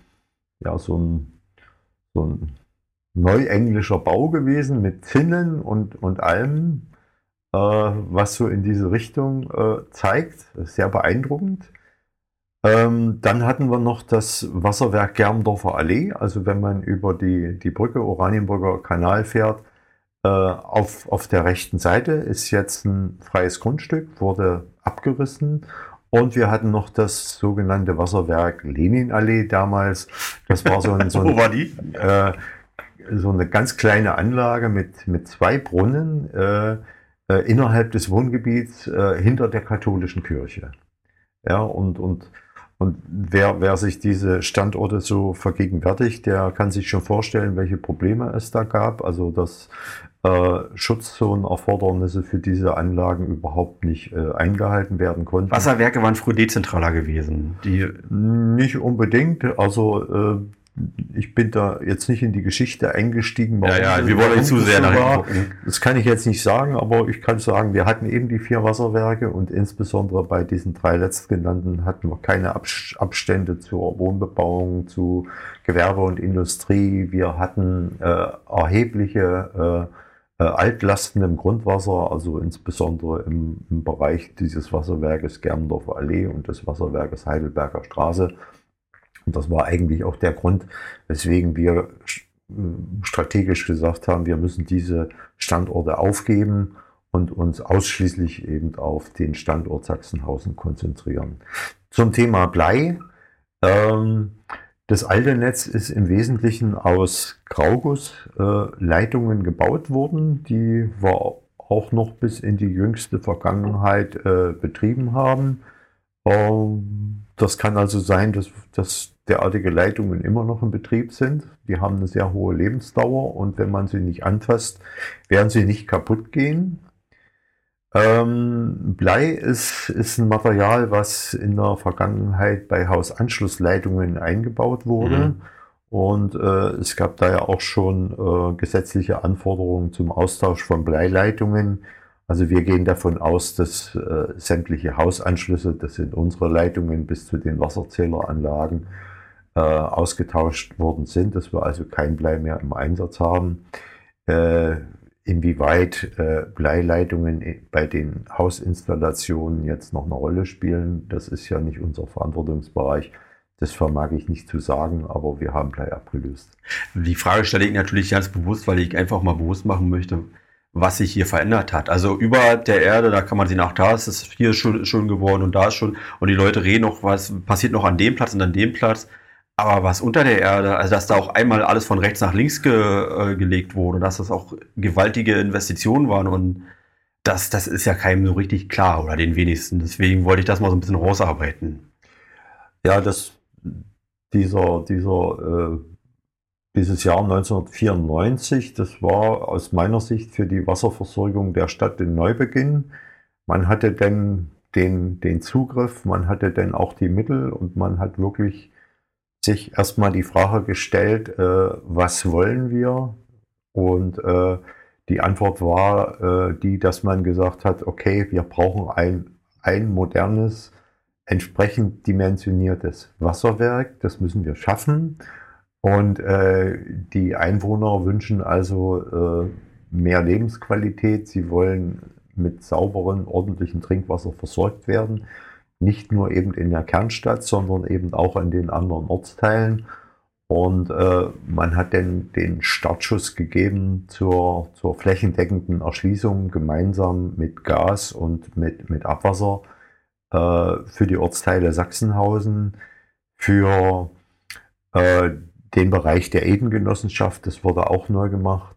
ja, so ein, so ein neuenglischer Bau gewesen mit Zinnen und, und allem, äh, was so in diese Richtung äh, zeigt. Sehr beeindruckend. Ähm, dann hatten wir noch das Wasserwerk Germdorfer Allee. Also wenn man über die, die Brücke Oranienburger Kanal fährt, äh, auf, auf der rechten Seite ist jetzt ein freies Grundstück, wurde abgerissen und wir hatten noch das sogenannte Wasserwerk Leninallee damals. Das war so ein. So <laughs> ein Wo war die? Äh, so eine ganz kleine Anlage mit, mit zwei Brunnen äh, äh, innerhalb des Wohngebiets äh, hinter der katholischen Kirche. Ja, und, und, und wer, wer sich diese Standorte so vergegenwärtigt, der kann sich schon vorstellen, welche Probleme es da gab. Also dass äh, Schutzzonenerfordernisse für diese Anlagen überhaupt nicht äh, eingehalten werden konnten. Wasserwerke waren früher dezentraler gewesen. Die nicht unbedingt. Also äh, ich bin da jetzt nicht in die Geschichte eingestiegen. Ja, ja, wir wollen nicht zu sehr nach Das kann ich jetzt nicht sagen, aber ich kann sagen, wir hatten eben die vier Wasserwerke und insbesondere bei diesen drei letztgenannten hatten wir keine Abstände zur Wohnbebauung, zu Gewerbe und Industrie. Wir hatten äh, erhebliche äh, äh, Altlasten im Grundwasser, also insbesondere im, im Bereich dieses Wasserwerkes Germendorfer Allee und des Wasserwerkes Heidelberger Straße. Und das war eigentlich auch der Grund, weswegen wir äh, strategisch gesagt haben, wir müssen diese Standorte aufgeben und uns ausschließlich eben auf den Standort Sachsenhausen konzentrieren. Zum Thema Blei. Ähm, das alte Netz ist im Wesentlichen aus Graugussleitungen äh, gebaut worden, die wir auch noch bis in die jüngste Vergangenheit äh, betrieben haben. Ähm, das kann also sein, dass, dass derartige Leitungen immer noch in Betrieb sind. Die haben eine sehr hohe Lebensdauer und wenn man sie nicht anfasst, werden sie nicht kaputt gehen. Ähm, Blei ist, ist ein Material, was in der Vergangenheit bei Hausanschlussleitungen eingebaut wurde. Mhm. Und äh, es gab da ja auch schon äh, gesetzliche Anforderungen zum Austausch von Bleileitungen. Also wir gehen davon aus, dass äh, sämtliche Hausanschlüsse, das sind unsere Leitungen bis zu den Wasserzähleranlagen, äh, ausgetauscht worden sind, dass wir also kein Blei mehr im Einsatz haben. Äh, inwieweit äh, Bleileitungen bei den Hausinstallationen jetzt noch eine Rolle spielen, das ist ja nicht unser Verantwortungsbereich. Das vermag ich nicht zu sagen, aber wir haben Blei abgelöst. Die Frage stelle ich natürlich ganz bewusst, weil ich einfach mal bewusst machen möchte, was sich hier verändert hat. Also über der Erde, da kann man sehen, ach, da ist es hier schon, schon geworden und da ist schon, und die Leute reden noch, was passiert noch an dem Platz und an dem Platz. Aber was unter der Erde, also dass da auch einmal alles von rechts nach links ge, äh, gelegt wurde, dass das auch gewaltige Investitionen waren und das, das ist ja keinem so richtig klar oder den wenigsten. Deswegen wollte ich das mal so ein bisschen rausarbeiten. Ja, das, dieser, dieser, äh, dieses Jahr 1994, das war aus meiner Sicht für die Wasserversorgung der Stadt den Neubeginn. Man hatte dann den, den Zugriff, man hatte dann auch die Mittel und man hat wirklich sich erstmal die Frage gestellt, äh, was wollen wir? Und äh, Die Antwort war äh, die, dass man gesagt hat, okay, wir brauchen ein, ein modernes, entsprechend dimensioniertes Wasserwerk. Das müssen wir schaffen. Und äh, die Einwohner wünschen also äh, mehr Lebensqualität. Sie wollen mit sauberem, ordentlichem Trinkwasser versorgt werden. Nicht nur eben in der Kernstadt, sondern eben auch in den anderen Ortsteilen. Und äh, man hat den, den Startschuss gegeben zur, zur flächendeckenden Erschließung gemeinsam mit Gas und mit, mit Abwasser äh, für die Ortsteile Sachsenhausen, für äh, den Bereich der Edengenossenschaft, das wurde auch neu gemacht,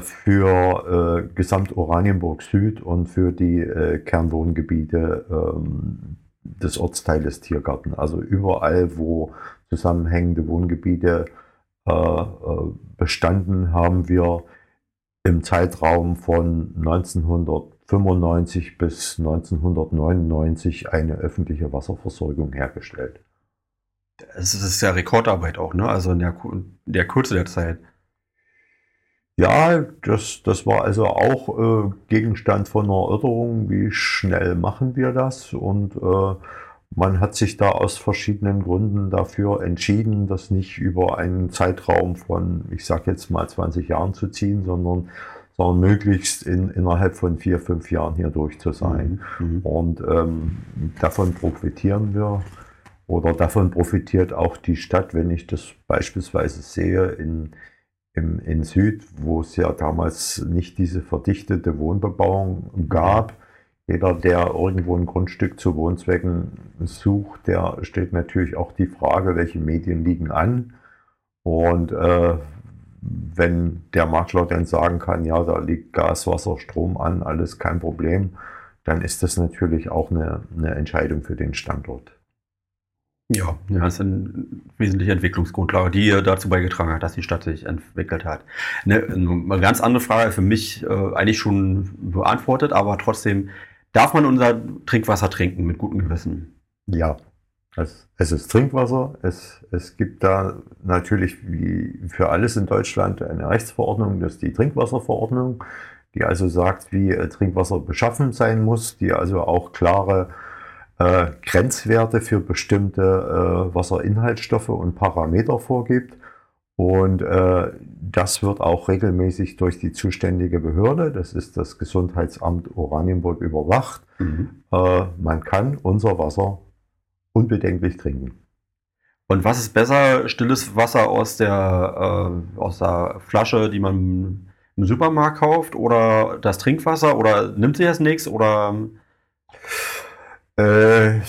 für äh, Gesamt Oranienburg Süd und für die äh, Kernwohngebiete ähm, des Ortsteiles Tiergarten. Also überall, wo zusammenhängende Wohngebiete äh, äh, bestanden, haben wir im Zeitraum von 1995 bis 1999 eine öffentliche Wasserversorgung hergestellt. Es ist ja Rekordarbeit auch, ne? Also in der, in der Kürze der Zeit. Ja, das, das war also auch äh, Gegenstand von einer Erörterung, wie schnell machen wir das? Und äh, man hat sich da aus verschiedenen Gründen dafür entschieden, das nicht über einen Zeitraum von, ich sage jetzt mal 20 Jahren zu ziehen, sondern, sondern möglichst in, innerhalb von vier, fünf Jahren hier durch zu sein. Mhm. mhm. Und ähm, davon profitieren wir oder davon profitiert auch die Stadt, wenn ich das beispielsweise sehe in, im, in Süd, wo es ja damals nicht diese verdichtete Wohnbebauung gab. Jeder, der irgendwo ein Grundstück zu Wohnzwecken sucht, der stellt natürlich auch die Frage, welche Medien liegen an. Und äh, wenn der Makler dann sagen kann, ja, da liegt Gas, Wasser, Strom an, alles kein Problem, dann ist das natürlich auch eine, eine Entscheidung für den Standort. Ja, ja, das ist eine wesentliche Entwicklungsgrundlage, die dazu beigetragen hat, dass die Stadt sich entwickelt hat. Eine, eine ganz andere Frage für mich äh, eigentlich schon beantwortet, aber trotzdem, darf man unser Trinkwasser trinken mit gutem Gewissen? Ja, es, es ist Trinkwasser. Es, es gibt da natürlich wie für alles in Deutschland eine Rechtsverordnung, das ist die Trinkwasserverordnung, die also sagt, wie äh, Trinkwasser beschaffen sein muss, die also auch klare äh, Grenzwerte für bestimmte äh, Wasserinhaltsstoffe und Parameter vorgibt. Und äh, das wird auch regelmäßig durch die zuständige Behörde, das ist das Gesundheitsamt Oranienburg, überwacht. Mhm. Äh, man kann unser Wasser unbedenklich trinken. Und was ist besser, stilles Wasser aus der, äh, aus der Flasche, die man im Supermarkt kauft, oder das Trinkwasser, oder nimmt sich das nichts, oder äh,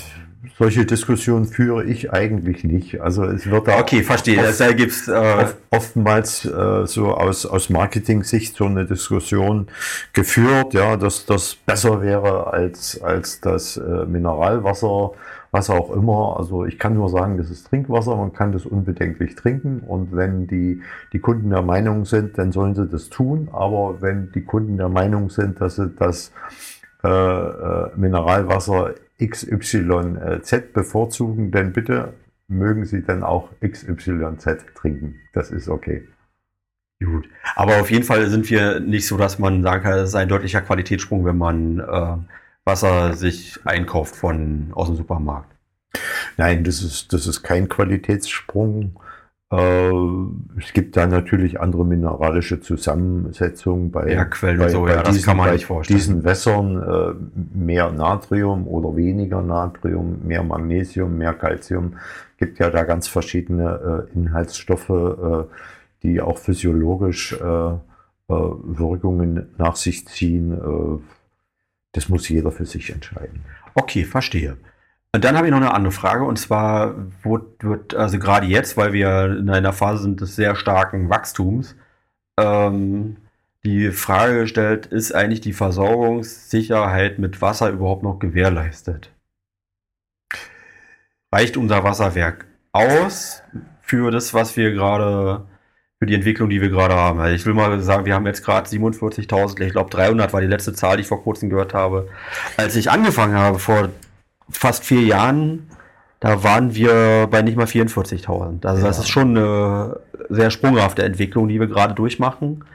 solche Diskussionen führe ich eigentlich nicht. Also es wird da okay, verstehe. Oft, da gibt's äh, oft, oftmals äh, so aus aus Marketing-Sicht so eine Diskussion geführt, ja, dass das besser wäre als als das äh, Mineralwasser, was auch immer. Also ich kann nur sagen, das ist Trinkwasser, man kann das unbedenklich trinken und wenn die die Kunden der Meinung sind, dann sollen sie das tun. Aber wenn die Kunden der Meinung sind, dass sie das äh, äh, Mineralwasser XYZ bevorzugen, denn bitte mögen Sie dann auch XYZ trinken. Das ist okay. Gut. Aber auf jeden Fall sind wir nicht so, dass man sagen kann, es ist ein deutlicher Qualitätssprung, wenn man äh, Wasser sich einkauft von aus dem Supermarkt. Nein, das ist, das ist kein Qualitätssprung. Äh, es gibt da natürlich andere mineralische Zusammensetzungen bei, Bergquellen bei, so, bei ja, diesen, bei diesen Wässern. Äh, mehr Natrium oder weniger Natrium, mehr Magnesium, mehr Calcium. gibt ja da ganz verschiedene äh, Inhaltsstoffe, die auch physiologisch Wirkungen nach sich ziehen. das muss jeder für sich entscheiden. Okay, verstehe. Und dann habe ich noch eine andere Frage und zwar wird, also gerade jetzt, weil wir in einer Phase sind des sehr starken Wachstums, ähm, die Frage gestellt, ist eigentlich die Versorgungssicherheit mit Wasser überhaupt noch gewährleistet? Reicht unser Wasserwerk aus für das, was wir gerade, für die Entwicklung, die wir gerade haben? Also ich will mal sagen, wir haben jetzt gerade 47.000, ich glaube 300 war die letzte Zahl, die ich vor kurzem gehört habe. Als ich angefangen habe, vor fast vier Jahren, da waren wir bei nicht mal 44.000. Also ja. das ist schon eine sehr sprunghafte Entwicklung, die wir gerade durchmachen.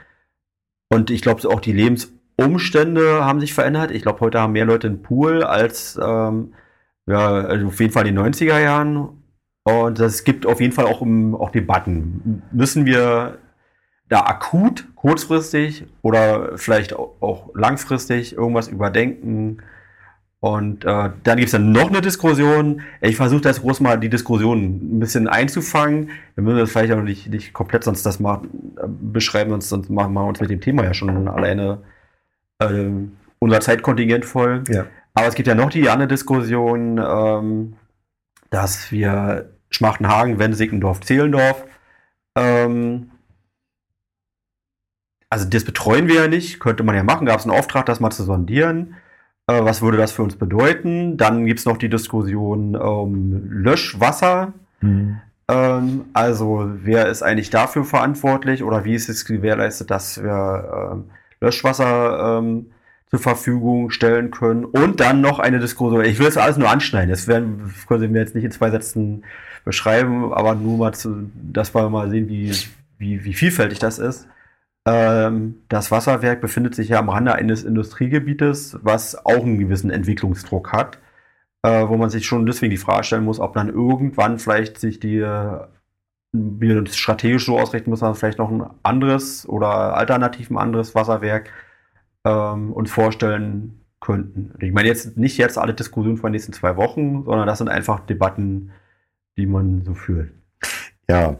Und ich glaube, auch die Lebensumstände haben sich verändert. Ich glaube, heute haben mehr Leute einen Pool als ähm, ja, also auf jeden Fall in den 90er Jahren. Und es gibt auf jeden Fall auch, um, auch Debatten. Müssen wir da akut, kurzfristig oder vielleicht auch langfristig irgendwas überdenken? Und äh, dann gibt es dann noch eine Diskussion. Ich versuche das groß mal die Diskussion ein bisschen einzufangen. Wir müssen das vielleicht auch nicht, nicht komplett sonst das mal äh, beschreiben, sonst, sonst machen wir uns mit dem Thema ja schon alleine äh, unser Zeitkontingent voll. Ja. Aber es gibt ja noch die andere Diskussion, ähm, dass wir Schmachtenhagen, Wendesickendorf, Zehlendorf, ähm, also das betreuen wir ja nicht, könnte man ja machen, gab es einen Auftrag, das mal zu sondieren. Äh, was würde das für uns bedeuten? Dann gibt es noch die Diskussion ähm, Löschwasser. Mhm. Ähm, also wer ist eigentlich dafür verantwortlich oder wie ist es gewährleistet, dass wir ähm, Löschwasser ähm, zur Verfügung stellen können. Und dann noch eine Diskussion. Ich will es alles nur anschneiden. Das werden, können Sie mir jetzt nicht in zwei Sätzen beschreiben, aber nur mal zu, dass wir mal sehen, wie, wie, wie vielfältig das ist. Ähm, das Wasserwerk befindet sich ja am Rande eines Industriegebietes, was auch einen gewissen Entwicklungsdruck hat, äh, wo man sich schon deswegen die Frage stellen muss, ob dann irgendwann vielleicht sich die wir strategisch so ausrichten müssen, dass vielleicht noch ein anderes oder alternativ ein anderes Wasserwerk ähm, uns vorstellen könnten. Ich meine jetzt nicht jetzt alle Diskussionen von den nächsten zwei Wochen, sondern das sind einfach Debatten, die man so führt. Ja.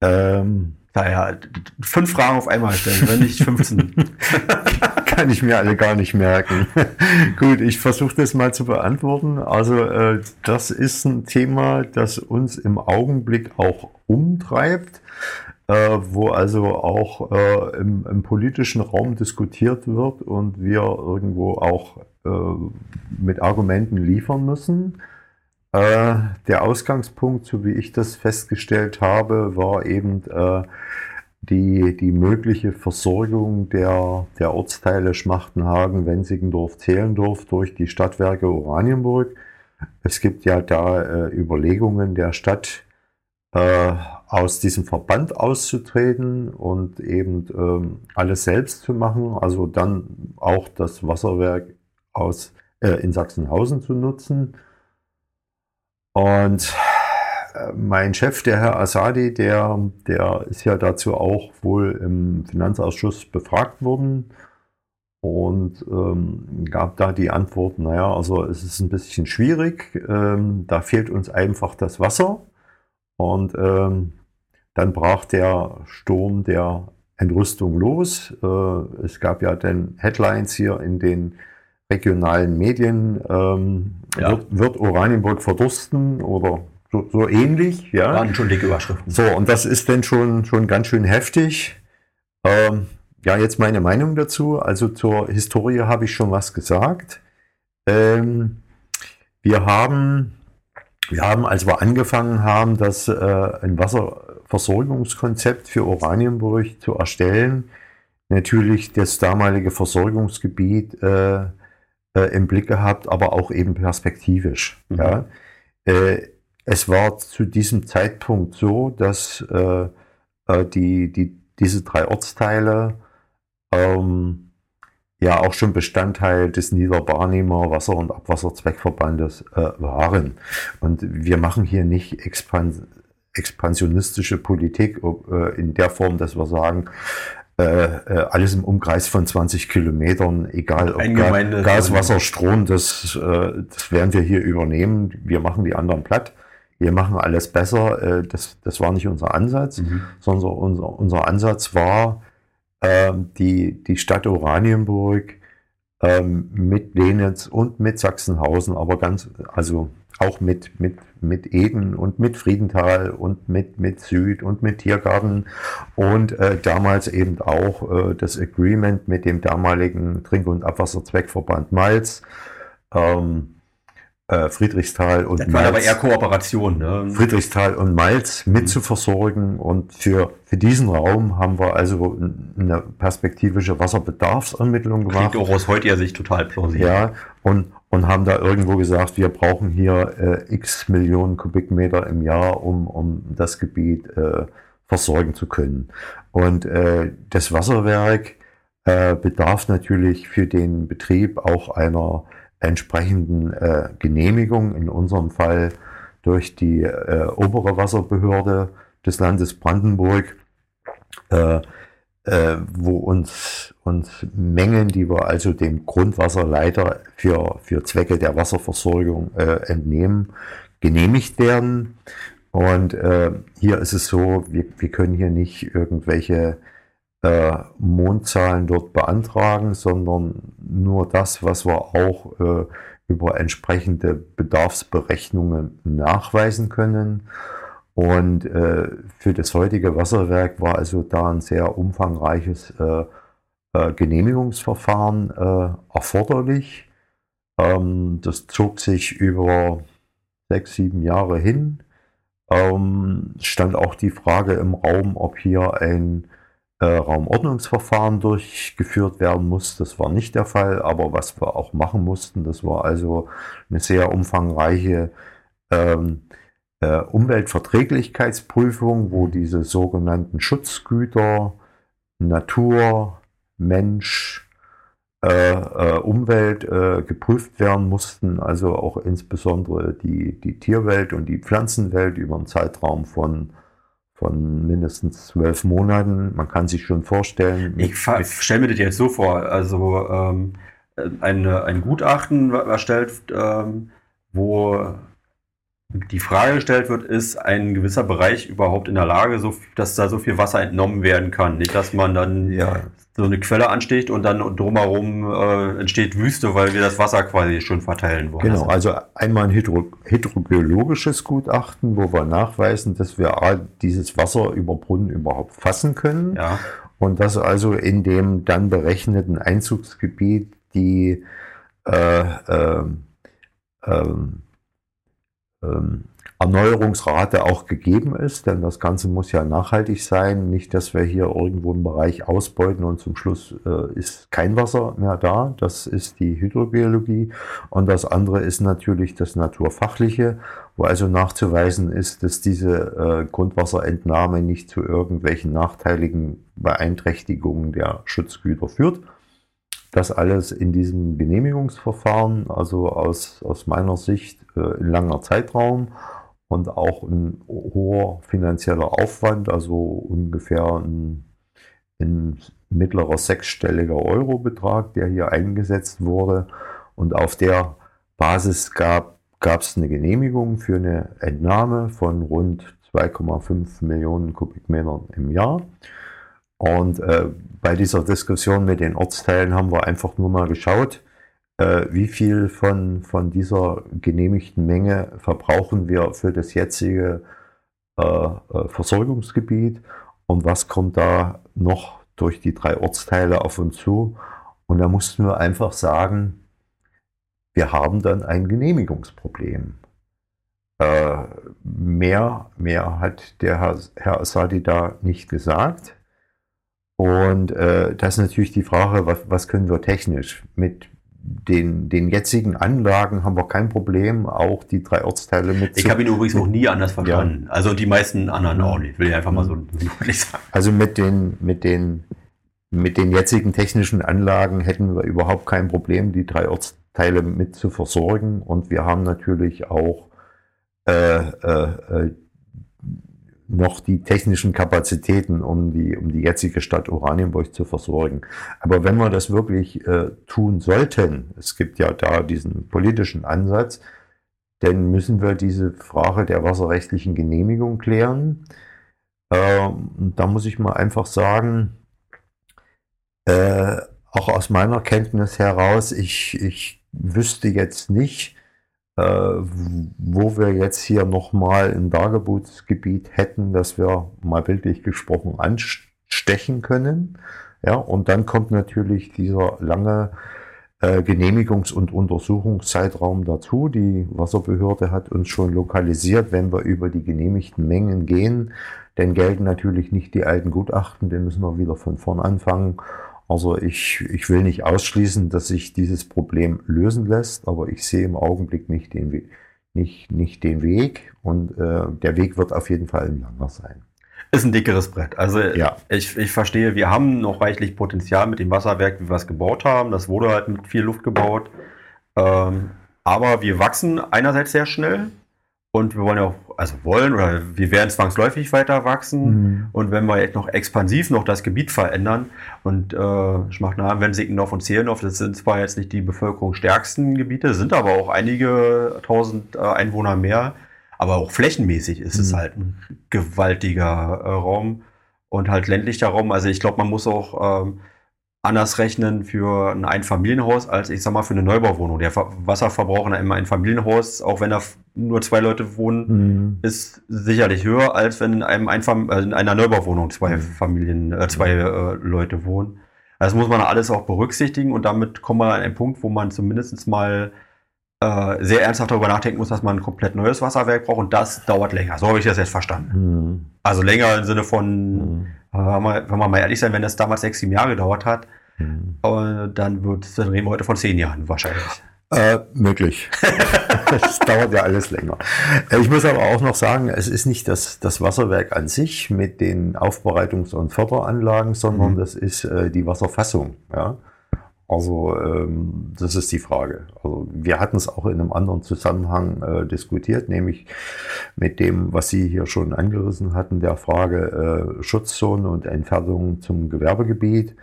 Ähm, Daher fünf Fragen auf einmal stellen, wenn nicht 15. <laughs> Kann ich mir alle gar nicht merken. <laughs> Gut, ich versuche das mal zu beantworten. Also äh, das ist ein Thema, das uns im Augenblick auch umtreibt äh, wo also auch äh, im, im, politischen Raum diskutiert wird und wir irgendwo auch äh, mit Argumenten liefern müssen. Äh, der Ausgangspunkt, so wie ich das festgestellt habe, war eben äh, die, die mögliche Versorgung der, der Ortsteile Schmachtenhagen, Wensigendorf, Zehlendorf durch die Stadtwerke Oranienburg. Es gibt ja da äh, Überlegungen der Stadt, äh, aus diesem Verband auszutreten und eben ähm, alles selbst zu machen, also dann auch das Wasserwerk aus, äh, in Sachsenhausen zu nutzen. Und äh, mein Chef, der Herr Asadi, der, der ist ja dazu auch wohl im Finanzausschuss befragt worden und ähm, gab da die Antwort, naja, also es ist ein bisschen schwierig, ähm, da fehlt uns einfach das Wasser. Und ähm, dann brach der Sturm der Entrüstung los. Äh, es gab ja dann Headlines hier in den regionalen Medien. Ähm, ja. wird, wird, Oranienburg verdursten oder so, so, ähnlich? Ja, waren schon dicke Überschriften. So, und das ist dann schon, schon ganz schön heftig. Ähm, ja, jetzt meine Meinung dazu. Also zur Historie habe ich schon was gesagt. Ähm, wir haben wir haben, als wir angefangen haben, das äh, ein Wasserversorgungskonzept für Oranienburg zu erstellen, natürlich das damalige Versorgungsgebiet äh, äh, im Blick gehabt, aber auch eben perspektivisch. Mhm. Ja. Äh, es war zu diesem Zeitpunkt so, dass äh, äh, die, die, diese drei Ortsteile ähm, ja auch schon Bestandteil des Niederbarnimer Wasser- und Abwasserzweckverbandes äh, waren. Und wir machen hier nicht expans expansionistische Politik äh, in der Form, dass wir sagen, äh, äh alles im Umkreis von 20 Kilometern, egal ob Ga Gas, Wasser, Strom, das, äh, das werden wir hier übernehmen. Wir machen die anderen platt. Wir machen alles besser. Äh, das, das war nicht unser Ansatz, mhm. sondern unser, unser Ansatz war, ähm, die, die Stadt Oranienburg ähm, mit Lenitz und mit Sachsenhausen, aber ganz, also auch mit, mit, mit Eden und mit Friedenthal und mit, mit Süd und mit Tiergarten und äh, damals eben auch äh, das Agreement mit dem damaligen Trink- und Abwasserzweckverband Malz. Ähm, äh, Friedrichstal und das Malz. aber eher Kooperation. Ne? Friedrichstal und Malz mit mhm. zu versorgen. Und für, für diesen Raum haben wir also eine perspektivische Wasserbedarfsermittlung gemacht. Klingt auch aus heutiger Sicht total plausibel. Ja, und, und haben da irgendwo gesagt, wir brauchen hier äh, x Millionen Kubikmeter im Jahr, um, um das Gebiet äh, versorgen zu können. Und äh, das Wasserwerk äh, bedarf natürlich für den Betrieb auch einer entsprechenden äh, Genehmigung, in unserem Fall durch die äh, obere Wasserbehörde des Landes Brandenburg, äh, wo uns, uns Mengen, die wir also dem Grundwasserleiter für, für Zwecke der Wasserversorgung äh, entnehmen, genehmigt werden. Und äh, hier ist es so, wir, wir können hier nicht irgendwelche äh, Mondzahlen dort beantragen, sondern nur das, was wir auch äh, über entsprechende Bedarfsberechnungen nachweisen können. Und äh, für das heutige Wasserwerk war also da ein sehr umfangreiches äh, äh, Genehmigungsverfahren äh, erforderlich. Ähm, das zog sich über sechs, sieben Jahre hin. Ähm, stand auch die Frage im Raum, ob hier ein äh, Raumordnungsverfahren durchgeführt werden muss. Das war nicht der Fall, aber was wir auch machen mussten, das war also eine sehr umfangreiche ähm, äh, Umweltverträglichkeitsprüfung, wo diese sogenannten Schutzgüter Natur, Mensch, äh, äh, Umwelt äh, geprüft werden mussten, also auch insbesondere die, die Tierwelt und die Pflanzenwelt über einen Zeitraum von von mindestens zwölf Monaten. Man kann sich schon vorstellen. Ich stelle mir das jetzt so vor, also ähm, eine, ein Gutachten erstellt, ähm, wo die Frage gestellt wird, ist ein gewisser Bereich überhaupt in der Lage, so, dass da so viel Wasser entnommen werden kann? Nicht, dass man dann ja. so eine Quelle ansticht und dann drumherum äh, entsteht Wüste, weil wir das Wasser quasi schon verteilen wollen. Genau, also einmal ein hydro hydrogeologisches Gutachten, wo wir nachweisen, dass wir dieses Wasser über Brunnen überhaupt fassen können. Ja. Und dass also in dem dann berechneten Einzugsgebiet die äh, äh, ähm, ähm, Erneuerungsrate auch gegeben ist, denn das Ganze muss ja nachhaltig sein. Nicht, dass wir hier irgendwo einen Bereich ausbeuten und zum Schluss äh, ist kein Wasser mehr da. Das ist die Hydrogeologie. Und das andere ist natürlich das Naturfachliche, wo also nachzuweisen ist, dass diese äh, Grundwasserentnahme nicht zu irgendwelchen nachteiligen Beeinträchtigungen der Schutzgüter führt. Das alles in diesem Genehmigungsverfahren, also aus, aus meiner Sicht äh, ein langer Zeitraum und auch ein hoher finanzieller Aufwand, also ungefähr ein, ein mittlerer sechsstelliger Eurobetrag, der hier eingesetzt wurde. Und auf der Basis gab es eine Genehmigung für eine Entnahme von rund 2,5 Millionen Kubikmetern im Jahr. Und äh, bei dieser Diskussion mit den Ortsteilen haben wir einfach nur mal geschaut, äh, wie viel von, von dieser genehmigten Menge verbrauchen wir für das jetzige äh, äh, Versorgungsgebiet und was kommt da noch durch die drei Ortsteile auf uns zu. Und da mussten wir einfach sagen, wir haben dann ein Genehmigungsproblem. Äh, mehr, mehr hat der Herr, Herr Asadi da nicht gesagt. Und äh, das ist natürlich die Frage, was, was können wir technisch? Mit den, den jetzigen Anlagen haben wir kein Problem, auch die drei Ortsteile mit. Ich habe ihn übrigens noch nie anders verstanden. Ja. Also die meisten anderen auch nicht, will ich einfach mal so <laughs> nicht sagen. Also mit den, mit den, mit den jetzigen technischen Anlagen hätten wir überhaupt kein Problem, die drei Ortsteile mit zu versorgen. Und wir haben natürlich auch äh, äh, äh noch die technischen Kapazitäten, um die, um die jetzige Stadt Oranienburg zu versorgen. Aber wenn wir das wirklich äh, tun sollten, es gibt ja da diesen politischen Ansatz, dann müssen wir diese Frage der wasserrechtlichen Genehmigung klären. Ähm, da muss ich mal einfach sagen, äh, auch aus meiner Kenntnis heraus, ich, ich wüsste jetzt nicht, äh, wo wir jetzt hier nochmal ein Dargebotsgebiet hätten, das wir mal bildlich gesprochen anstechen können. Ja, und dann kommt natürlich dieser lange äh, Genehmigungs- und Untersuchungszeitraum dazu. Die Wasserbehörde hat uns schon lokalisiert, wenn wir über die genehmigten Mengen gehen, dann gelten natürlich nicht die alten Gutachten, dann müssen wir wieder von vorn anfangen. Also ich, ich will nicht ausschließen, dass sich dieses Problem lösen lässt, aber ich sehe im Augenblick nicht den, nicht, nicht den Weg und äh, der Weg wird auf jeden Fall ein langer sein. ist ein dickeres Brett. Also ja. ich, ich verstehe, wir haben noch reichlich Potenzial mit dem Wasserwerk, wie wir es gebaut haben. Das wurde halt mit viel Luft gebaut. Ähm, aber wir wachsen einerseits sehr schnell und wir wollen ja auch, also wollen oder wir werden zwangsläufig weiter wachsen. Mhm. Und wenn wir jetzt noch expansiv noch das Gebiet verändern und äh, Schmachnamen, wenn Sickendorf und Zehlendorf, das sind zwar jetzt nicht die bevölkerungsstärksten Gebiete, sind aber auch einige tausend äh, Einwohner mehr. Aber auch flächenmäßig ist mhm. es halt ein gewaltiger äh, Raum und halt ländlicher Raum. Also ich glaube, man muss auch ähm, anders rechnen für ein Einfamilienhaus als ich sag mal für eine Neubauwohnung. Der Wasserverbrauch in einem Einfamilienhaus, auch wenn da nur zwei Leute wohnen, mhm. ist sicherlich höher als wenn in einem Einfam also in einer Neubauwohnung zwei mhm. Familien, äh, zwei äh, Leute wohnen. Das muss man alles auch berücksichtigen und damit kommt man an einen Punkt, wo man zumindest mal äh, sehr ernsthaft darüber nachdenken muss, dass man ein komplett neues Wasserwerk braucht und das dauert länger. So habe ich das jetzt verstanden. Mhm. Also länger im Sinne von, mhm. Wenn, wir, mal ehrlich sein, wenn das damals sechs, sieben Jahre gedauert hat, mhm. äh, dann wird, dann reden wir heute von zehn Jahren wahrscheinlich. Äh, möglich. <laughs> das dauert ja alles länger. Äh, ich muss aber auch noch sagen, es ist nicht das, das Wasserwerk an sich mit den Aufbereitungs- und Förderanlagen, sondern mhm. das ist äh, die Wasserfassung. Ja? Also ähm, das ist die Frage. Also wir hatten es auch in einem anderen Zusammenhang äh, diskutiert, nämlich mit dem, was Sie hier schon angerissen hatten, der Frage äh, Schutzzone und Entfernung zum Gewerbegebiet.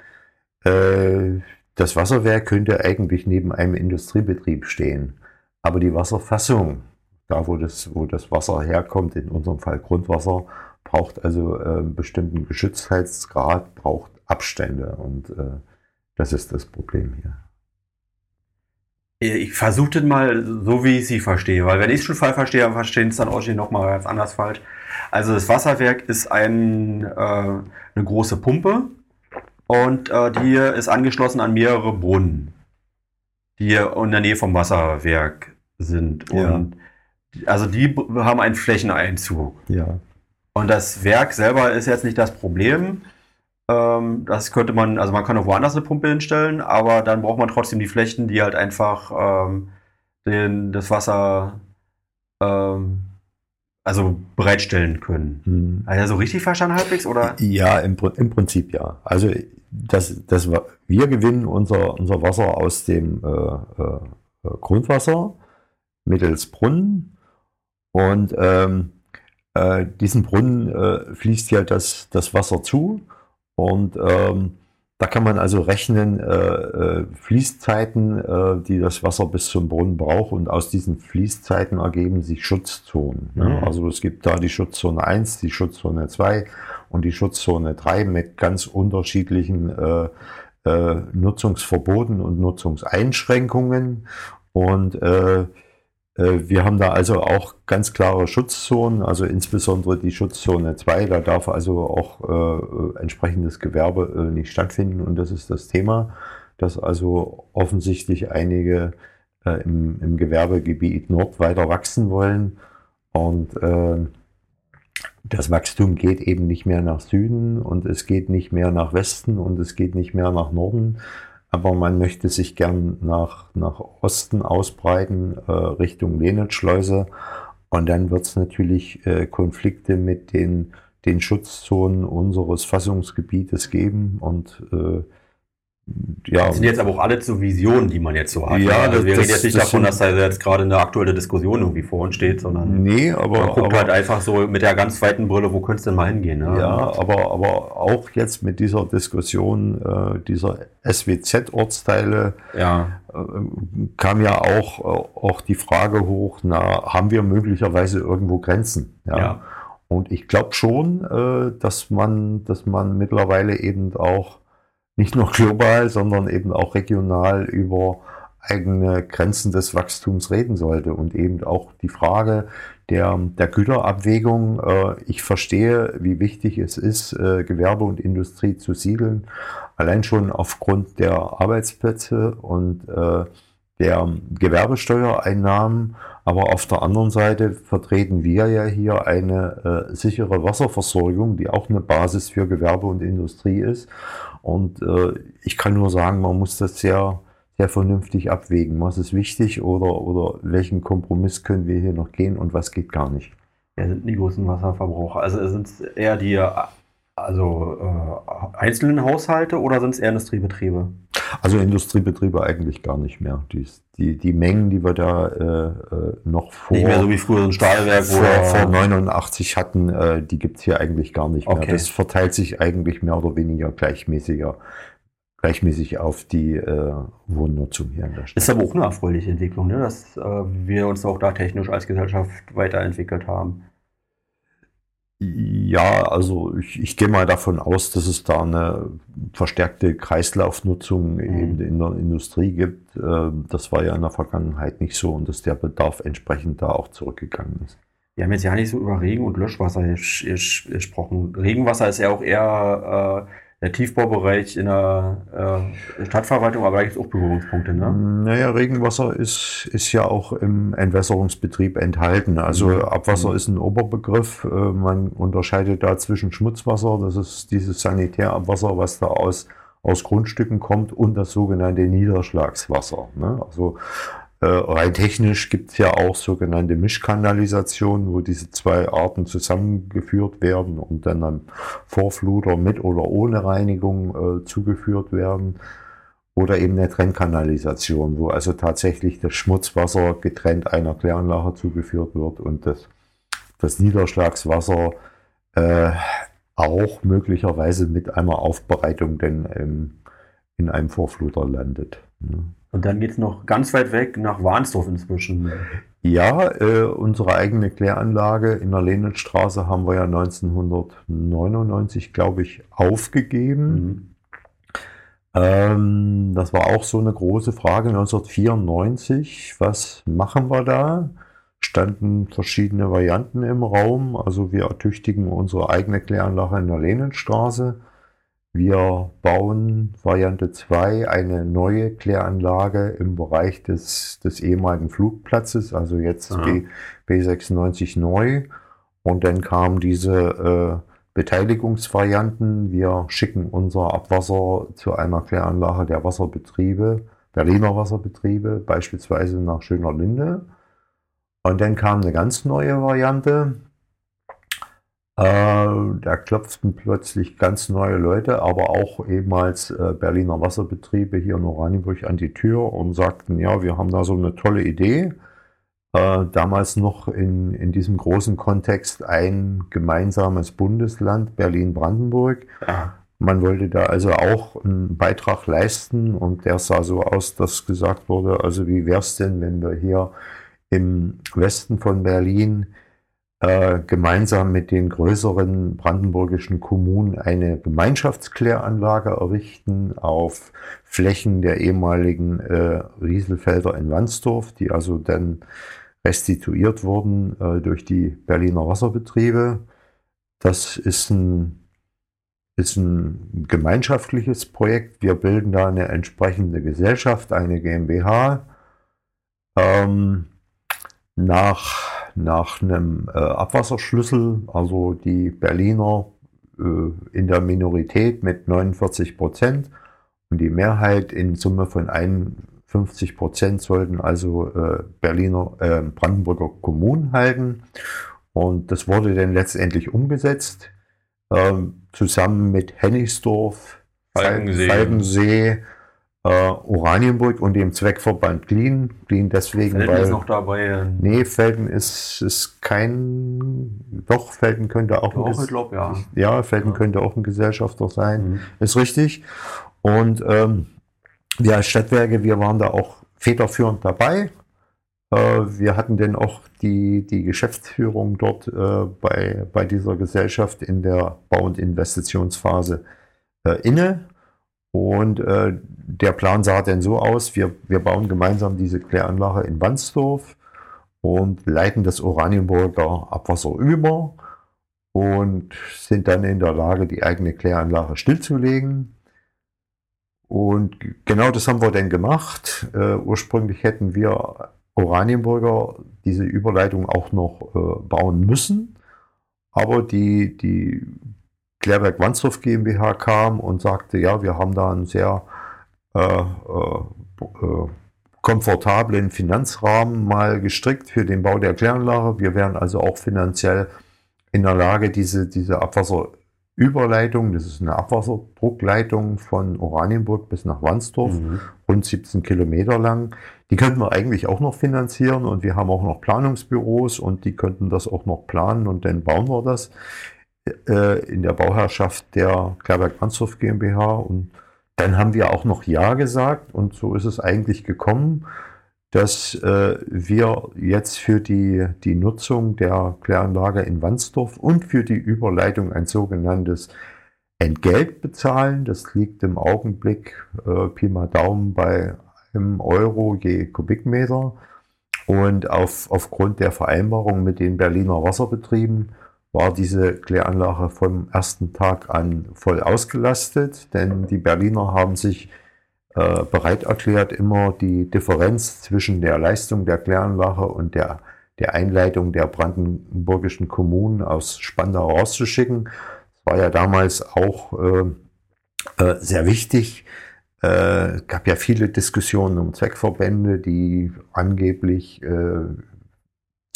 Äh, das Wasserwerk könnte eigentlich neben einem Industriebetrieb stehen, aber die Wasserfassung, da wo das, wo das Wasser herkommt, in unserem Fall Grundwasser, braucht also äh, bestimmten Geschütztheitsgrad, braucht Abstände und äh, das ist das Problem hier. Ich versuche das mal so, wie ich sie verstehe, weil wenn ich es schon falsch verstehe, dann verstehen es dann auch noch mal ganz anders falsch. Also das Wasserwerk ist ein, äh, eine große Pumpe und äh, die ist angeschlossen an mehrere Brunnen, die in der Nähe vom Wasserwerk sind. Und ja. also die haben einen Flächeneinzug. Ja. Und das Werk selber ist jetzt nicht das Problem. Ähm, das könnte man, also man kann auch woanders eine Pumpe hinstellen, aber dann braucht man trotzdem die Flächen, die halt einfach ähm, den, das Wasser ähm, also bereitstellen können. Hm. Also so richtig verstanden halbwegs, oder? Ja, im, im Prinzip ja. Also das, das, wir gewinnen unser, unser Wasser aus dem äh, äh, Grundwasser mittels Brunnen und ähm, äh, diesen Brunnen äh, fließt ja das, das Wasser zu und ähm, da kann man also rechnen, äh, äh, Fließzeiten, äh, die das Wasser bis zum Brunnen braucht. Und aus diesen Fließzeiten ergeben sich Schutzzonen. Ne? Mhm. Also es gibt da die Schutzzone 1, die Schutzzone 2 und die Schutzzone 3 mit ganz unterschiedlichen äh, äh, Nutzungsverboten und Nutzungseinschränkungen. Und äh, äh, wir haben da also auch ganz klare Schutzzonen, also insbesondere die Schutzzone 2, da darf also auch äh, entsprechendes Gewerbe äh, nicht stattfinden. Und das ist das Thema, dass also offensichtlich einige äh, im, im, Gewerbegebiet Nord weiter wachsen wollen. Und äh, das Wachstum geht eben nicht mehr nach Süden und es geht nicht mehr nach Westen und es geht nicht mehr nach Norden, aber man möchte sich gern nach, nach Osten ausbreiten, äh, Richtung Lenetschleuse. Und dann wird es natürlich äh, Konflikte mit den, den Schutzzonen unseres Fassungsgebietes geben. Und äh, ja. Das sind jetzt aber auch alle so Visionen, die man jetzt so hat. Ja, also wir reden jetzt nicht das davon, dass da jetzt gerade eine aktuelle Diskussion irgendwie vor uns steht, sondern nee, aber, man guckt aber, halt einfach so mit der ganz weiten Brille, wo könnte es denn mal hingehen? Ne? Ja, aber, aber auch jetzt mit dieser Diskussion äh, dieser SWZ-Ortsteile ja. äh, kam ja auch, äh, auch die Frage hoch, na, haben wir möglicherweise irgendwo Grenzen? Ja. ja. Und ich glaube schon, äh, dass man, dass man mittlerweile eben auch nicht nur global, sondern eben auch regional über eigene Grenzen des Wachstums reden sollte und eben auch die Frage der, der Güterabwägung. Äh, ich verstehe, wie wichtig es ist, äh, Gewerbe und Industrie zu siedeln, allein schon aufgrund der Arbeitsplätze und äh, der Gewerbesteuereinnahmen. Aber auf der anderen Seite vertreten wir ja hier eine sichere Wasserversorgung, die auch eine Basis für Gewerbe und Industrie ist. Und äh, ich kann nur sagen, man muss das sehr, sehr vernünftig abwägen. Was ist wichtig oder, oder welchen Kompromiss können wir hier noch gehen und was geht gar nicht. Ja, sind die größten Wasserverbraucher? Also sind es eher die also äh, einzelnen Haushalte oder sind es eher Industriebetriebe? Also Industriebetriebe eigentlich gar nicht mehr. Die, die, die Mengen, die wir da äh, äh noch vor... Nicht mehr so wie früher ein Stahlwerk. Vor, vor 89 hatten, äh, die gibt es hier eigentlich gar nicht mehr. Okay. Das verteilt sich eigentlich mehr oder weniger gleichmäßiger gleichmäßig auf die äh, Wohnnutzung hier in der Stadt. Ist aber auch eine erfreuliche Entwicklung, ne? dass äh, wir uns auch da technisch als Gesellschaft weiterentwickelt haben. Ja, also ich, ich gehe mal davon aus, dass es da eine verstärkte Kreislaufnutzung mhm. eben in der Industrie gibt. Ähm, das war ja in der Vergangenheit nicht so und dass der Bedarf entsprechend da auch zurückgegangen ist. Wir haben jetzt ja nicht so über Regen und Löschwasser gesprochen. Regenwasser ist ja auch eher äh, der Tiefbaubereich in der äh, Stadtverwaltung, aber da gibt es auch Berührungspunkte, ne? Naja, Regenwasser ist, ist ja auch im Entwässerungsbetrieb enthalten. Also mhm. Abwasser mhm. ist ein Oberbegriff. Äh, man unterscheidet da zwischen Schmutzwasser, das ist dieses Sanitärabwasser, was da aus, aus Grundstücken kommt, und das sogenannte Niederschlagswasser. Ne? Also äh, rein technisch gibt es ja auch sogenannte Mischkanalisationen, wo diese zwei Arten zusammengeführt werden und dann am Vorfluter mit oder ohne Reinigung äh, zugeführt werden. Oder eben eine Trennkanalisation, wo also tatsächlich das Schmutzwasser getrennt einer Kläranlage zugeführt wird und das, das Niederschlagswasser äh, auch möglicherweise mit einer Aufbereitung denn ähm, in einem Vorfluter landet. Ne? Und dann geht es noch ganz weit weg nach Warnsdorf inzwischen. Ja, äh, unsere eigene Kläranlage in der Lehnenstraße haben wir ja 1999, glaube ich, aufgegeben. Mhm. Ähm, das war auch so eine große Frage 1994. Was machen wir da? Standen verschiedene Varianten im Raum. Also wir ertüchtigen unsere eigene Kläranlage in der Lehnenstraße wir bauen Variante 2 eine neue Kläranlage im Bereich des, des ehemaligen Flugplatzes, also jetzt B, B96 neu. Und dann kamen diese äh, Beteiligungsvarianten. Wir schicken unser Abwasser zu einer Kläranlage der Wasserbetriebe, Berliner Wasserbetriebe, beispielsweise nach Schöner Linde. Und dann kam eine ganz neue Variante, da klopften plötzlich ganz neue Leute, aber auch ehemals äh, Berliner Wasserbetriebe hier in Oranienburg an die Tür und sagten, ja, wir haben da so eine tolle Idee. Äh, damals noch in, in diesem großen Kontext ein gemeinsames Bundesland, Berlin-Brandenburg. Ja. Man wollte da also auch einen Beitrag leisten und der sah so aus, dass gesagt wurde, also wie wäre es denn, wenn wir hier im Westen von Berlin äh, gemeinsam mit den größeren brandenburgischen Kommunen eine Gemeinschaftskläranlage errichten auf Flächen der ehemaligen äh, Rieselfelder in Wandsdorf, die also dann restituiert wurden äh, durch die Berliner Wasserbetriebe. Das ist ein, ist ein gemeinschaftliches Projekt. Wir bilden da eine entsprechende Gesellschaft, eine GmbH. Ähm, nach nach einem äh, Abwasserschlüssel, also die Berliner äh, in der Minorität mit 49 Prozent. Und die Mehrheit in Summe von 51 Prozent sollten also äh, Berliner, äh, Brandenburger Kommunen halten. Und das wurde dann letztendlich umgesetzt, ähm, zusammen mit Hennigsdorf, Falkensee, Falkensee äh, Oranienburg und dem Zweckverband Clean. Clean deswegen, Felden weil... ist noch dabei. Nee, Felden ist, ist kein... Doch, Felden könnte auch... Doch, ich glaube, ja. Ja, Felden ja. könnte auch ein Gesellschafter sein. Mhm. Ist richtig. Und ähm, wir als Stadtwerke, wir waren da auch federführend dabei. Äh, wir hatten denn auch die, die Geschäftsführung dort äh, bei, bei dieser Gesellschaft in der Bau- und Investitionsphase äh, inne. Und äh, der Plan sah dann so aus, wir, wir bauen gemeinsam diese Kläranlage in Wandsdorf und leiten das Oranienburger Abwasser über und sind dann in der Lage, die eigene Kläranlage stillzulegen. Und genau das haben wir dann gemacht. Äh, ursprünglich hätten wir Oranienburger diese Überleitung auch noch äh, bauen müssen. Aber die, die Klärwerk Wandsdorf GmbH kam und sagte, ja, wir haben da ein sehr äh, äh, komfortablen Finanzrahmen mal gestrickt für den Bau der Kläranlage. Wir wären also auch finanziell in der Lage, diese, diese Abwasserüberleitung, das ist eine Abwasserdruckleitung von Oranienburg bis nach Wandsdorf, mhm. rund 17 Kilometer lang. Die könnten wir eigentlich auch noch finanzieren und wir haben auch noch Planungsbüros und die könnten das auch noch planen und dann bauen wir das äh, in der Bauherrschaft der Klärwerk Wandsdorf GmbH und dann haben wir auch noch Ja gesagt und so ist es eigentlich gekommen, dass äh, wir jetzt für die, die Nutzung der Kläranlage in Wandsdorf und für die Überleitung ein sogenanntes Entgelt bezahlen. Das liegt im Augenblick äh, Pi mal Daumen bei einem Euro je Kubikmeter. Und auf, aufgrund der Vereinbarung mit den Berliner Wasserbetrieben war diese Kläranlage vom ersten Tag an voll ausgelastet, denn die Berliner haben sich äh, bereit erklärt, immer die Differenz zwischen der Leistung der Kläranlage und der, der Einleitung der brandenburgischen Kommunen aus Spandau rauszuschicken. Das war ja damals auch äh, äh, sehr wichtig. Es äh, gab ja viele Diskussionen um Zweckverbände, die angeblich äh,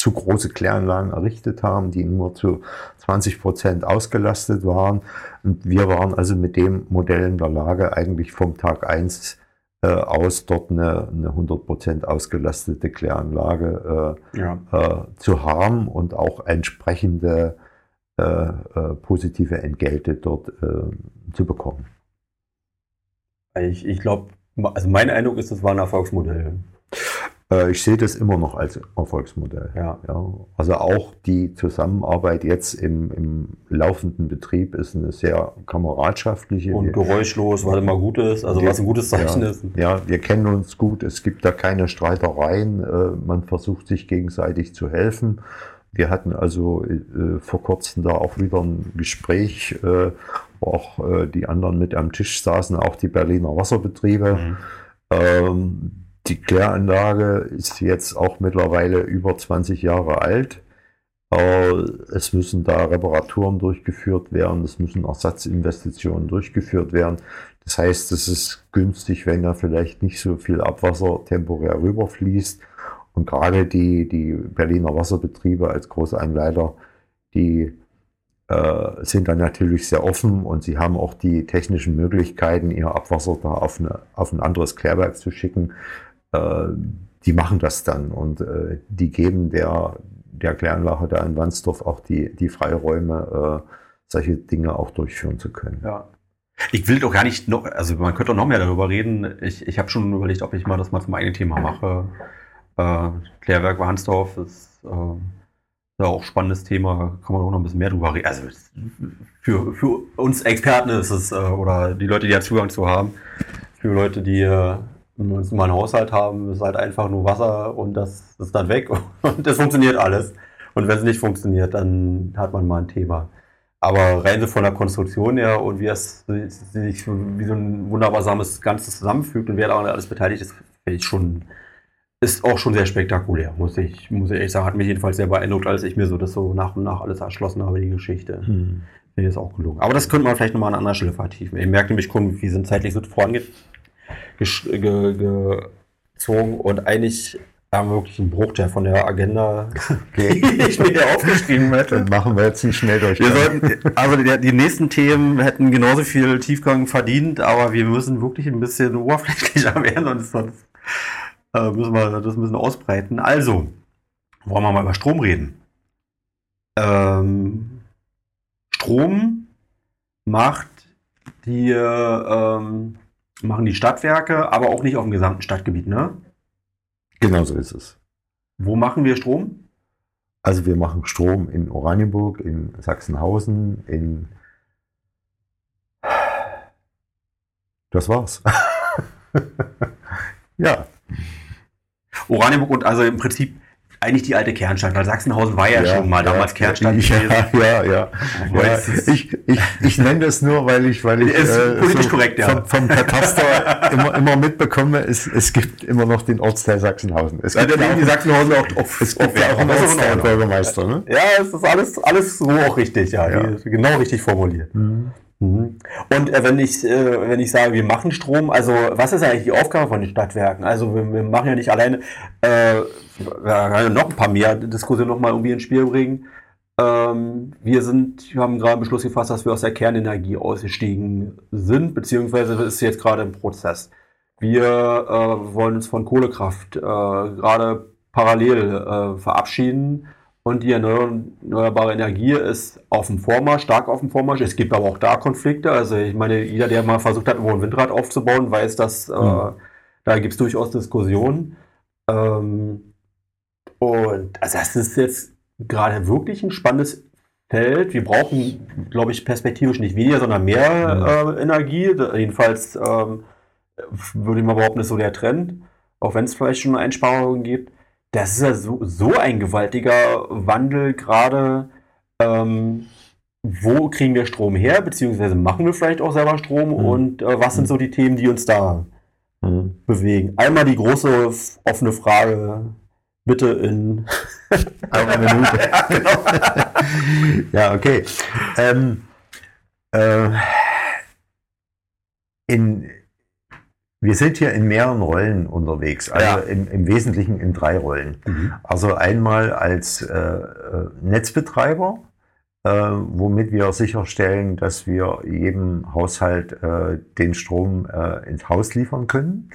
zu große Kläranlagen errichtet haben, die nur zu 20 Prozent ausgelastet waren. Und wir waren also mit dem Modell in der Lage, eigentlich vom Tag eins äh, aus dort eine, eine 100 Prozent ausgelastete Kläranlage äh, ja. äh, zu haben und auch entsprechende äh, äh, positive Entgelte dort äh, zu bekommen. Ich, ich glaube, also mein Eindruck ist, das war ein Erfolgsmodell. Äh, ich sehe das immer noch als Erfolgsmodell. Ja. ja. Also auch die Zusammenarbeit jetzt im, im laufenden Betrieb ist eine sehr kameradschaftliche. Und geräuschlos, was immer gut ist, also wir, was ein gutes Zeichen ja, ist. Ja, wir kennen uns gut, es gibt da keine Streitereien, äh, man versucht sich gegenseitig zu helfen. Wir hatten also äh, vor kurzem da auch wieder ein Gespräch, wo auch die anderen mit am Tisch saßen, auch die Berliner Wasserbetriebe. Mhm. Ähm, die Kläranlage ist jetzt auch mittlerweile über 20 Jahre alt. Es müssen da Reparaturen durchgeführt werden, es müssen Ersatzinvestitionen durchgeführt werden. Das heißt, es ist günstig, wenn da vielleicht nicht so viel Abwasser temporär rüberfließt. Und gerade die, die Berliner Wasserbetriebe als Großeinleiter, die äh, sind dann natürlich sehr offen und sie haben auch die technischen Möglichkeiten, ihr Abwasser da auf, eine, auf ein anderes Klärwerk zu schicken, äh, die machen das dann und äh, die geben der, der Kläranlage da in Wandsdorf auch die, die Freiräume, äh, solche Dinge auch durchführen zu können. Ja. Ich will doch gar nicht noch, also man könnte doch noch mehr darüber reden. Ich, ich habe schon überlegt, ob ich mal das mal zum eigenen Thema mache. Äh, Klärwerk Wandsdorf ist äh, ja auch spannendes Thema, kann man auch noch ein bisschen mehr drüber reden. Also für, für uns Experten ist es, äh, oder die Leute, die ja Zugang zu haben, für Leute, die äh, wenn wir uns mal einen Haushalt haben, ist halt einfach nur Wasser und das ist dann weg <laughs> und das funktioniert alles. Und wenn es nicht funktioniert, dann hat man mal ein Thema. Aber rein so von der Konstruktion her und wie es sich wie so ein wunderbares Ganzes zusammenfügt und wer da alles beteiligt ist, finde ich schon, ist auch schon sehr spektakulär, muss ich, muss ich ehrlich sagen. Hat mich jedenfalls sehr beeindruckt, als ich mir so das so nach und nach alles erschlossen habe, die Geschichte. Hm. Finde ich auch gelungen. Aber das könnte man vielleicht nochmal an anderer Stelle vertiefen. Ihr merkt nämlich, wir sind zeitlich so vorangeht gezogen und eigentlich haben wir wirklich einen Bruch der von der Agenda, <laughs> die ich mir hier aufgeschrieben hätte. Dann machen wir jetzt nicht schnell durch. Wir sollten, also die, die, nächsten Themen hätten genauso viel Tiefgang verdient, aber wir müssen wirklich ein bisschen oberflächlicher <laughs> werden und sonst äh, müssen wir das ein bisschen ausbreiten. Also, wollen wir mal über Strom reden. Ähm, Strom macht die ähm, machen die Stadtwerke, aber auch nicht auf dem gesamten Stadtgebiet, ne? Genau so ist es. Wo machen wir Strom? Also wir machen Strom in Oranienburg, in Sachsenhausen, in... Das war's. <laughs> ja. Oranienburg und also im Prinzip eigentlich die alte Kernstadt, weil Sachsenhausen war ja, ja schon mal ja, damals Kernstadt ja. <laughs> Ja, ja, ja. Ich, ich, ich nenne das nur, weil ich, weil ich äh, politisch so korrekt, ja. vom, vom Kataster immer, immer mitbekomme, es, es gibt immer noch den Ortsteil Sachsenhausen. Es gibt ja, die Sachsenhausen auch, auch, es gibt ja auch einen Ortsteilbürgermeister. Ne? Ja, es ist alles, alles so auch richtig, ja. Genau richtig formuliert. Mhm. Mhm. Und äh, wenn ich äh, wenn ich sage, wir machen Strom, also was ist eigentlich die Aufgabe von den Stadtwerken? Also wir, wir machen ja nicht alleine, äh, noch ein paar mehr Diskussionen noch mal irgendwie ins Spiel bringen. Ähm, wir sind, wir haben gerade einen Beschluss gefasst, dass wir aus der Kernenergie ausgestiegen sind, beziehungsweise ist jetzt gerade im Prozess. Wir äh, wollen uns von Kohlekraft äh, gerade parallel äh, verabschieden und die erneuerbare Energie ist auf dem Vormarsch, stark auf dem Vormarsch. Es gibt aber auch da Konflikte. Also ich meine, jeder, der mal versucht hat, ein Windrad aufzubauen, weiß, dass mhm. äh, da gibt es durchaus Diskussionen. Ähm, und also das ist jetzt gerade wirklich ein spannendes Feld. Wir brauchen, glaube ich, perspektivisch nicht weniger, sondern mehr mhm. äh, Energie. Jedenfalls ähm, würde ich mal behaupten, ist so der Trend. Auch wenn es vielleicht schon Einsparungen gibt das ist ja so, so ein gewaltiger Wandel gerade. Ähm, wo kriegen wir Strom her, beziehungsweise machen wir vielleicht auch selber Strom mhm. und äh, was sind so die Themen, die uns da mhm. bewegen? Einmal die große offene Frage, bitte in <laughs> einer Minute. <laughs> ja, genau. <laughs> ja, okay. Ähm, äh, in, wir sind hier in mehreren Rollen unterwegs, also ja. im, im, Wesentlichen in drei Rollen. Mhm. Also einmal als äh, äh, Netzbetreiber, äh, womit wir sicherstellen, dass wir jedem Haushalt äh, den Strom äh, ins Haus liefern können.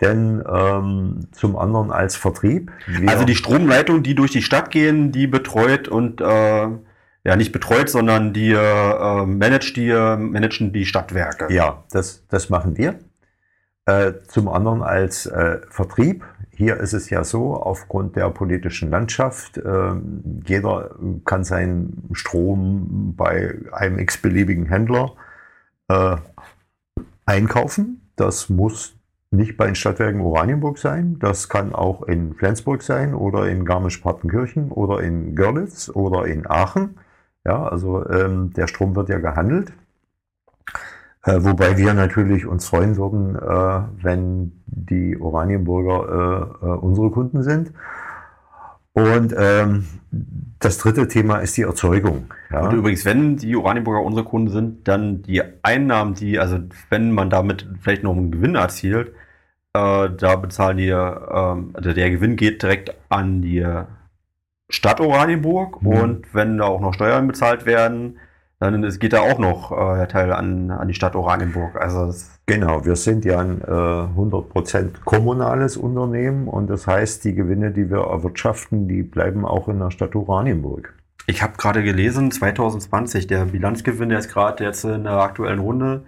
Denn ähm, zum anderen als Vertrieb. also die Stromleitung, die durch die Stadt gehen, die betreut und äh, ja nicht betreut, sondern die äh, managt die, managen die Stadtwerke. Ja, das, das machen wir. Äh, zum anderen als äh, Vertrieb. Hier ist es ja so, aufgrund der politischen Landschaft, äh, jeder kann seinen Strom bei einem x-beliebigen Händler äh, einkaufen. Das muss nicht bei den Stadtwerken Oranienburg sein. Das kann auch in Flensburg sein oder in Garmisch-Partenkirchen oder in Görlitz oder in Aachen. Ja, also ähm, der Strom wird ja gehandelt. Äh, wobei wir natürlich uns freuen würden, äh, wenn die Oranienburger äh, unsere Kunden sind. Und ähm, das dritte Thema ist die Erzeugung. Ja. Und übrigens, wenn die Oranienburger unsere Kunden sind, dann die Einnahmen, die, also wenn man damit vielleicht noch einen Gewinn erzielt, äh, da bezahlen die, äh, also der Gewinn geht direkt an die Stadt Oranienburg mhm. und wenn da auch noch Steuern bezahlt werden, dann es geht da auch noch äh, Teil an, an die Stadt Oranienburg. Also genau, wir sind ja ein äh, 100% kommunales Unternehmen und das heißt, die Gewinne, die wir erwirtschaften, die bleiben auch in der Stadt Oranienburg. Ich habe gerade gelesen, 2020, der Bilanzgewinn, der ist gerade jetzt in der aktuellen Runde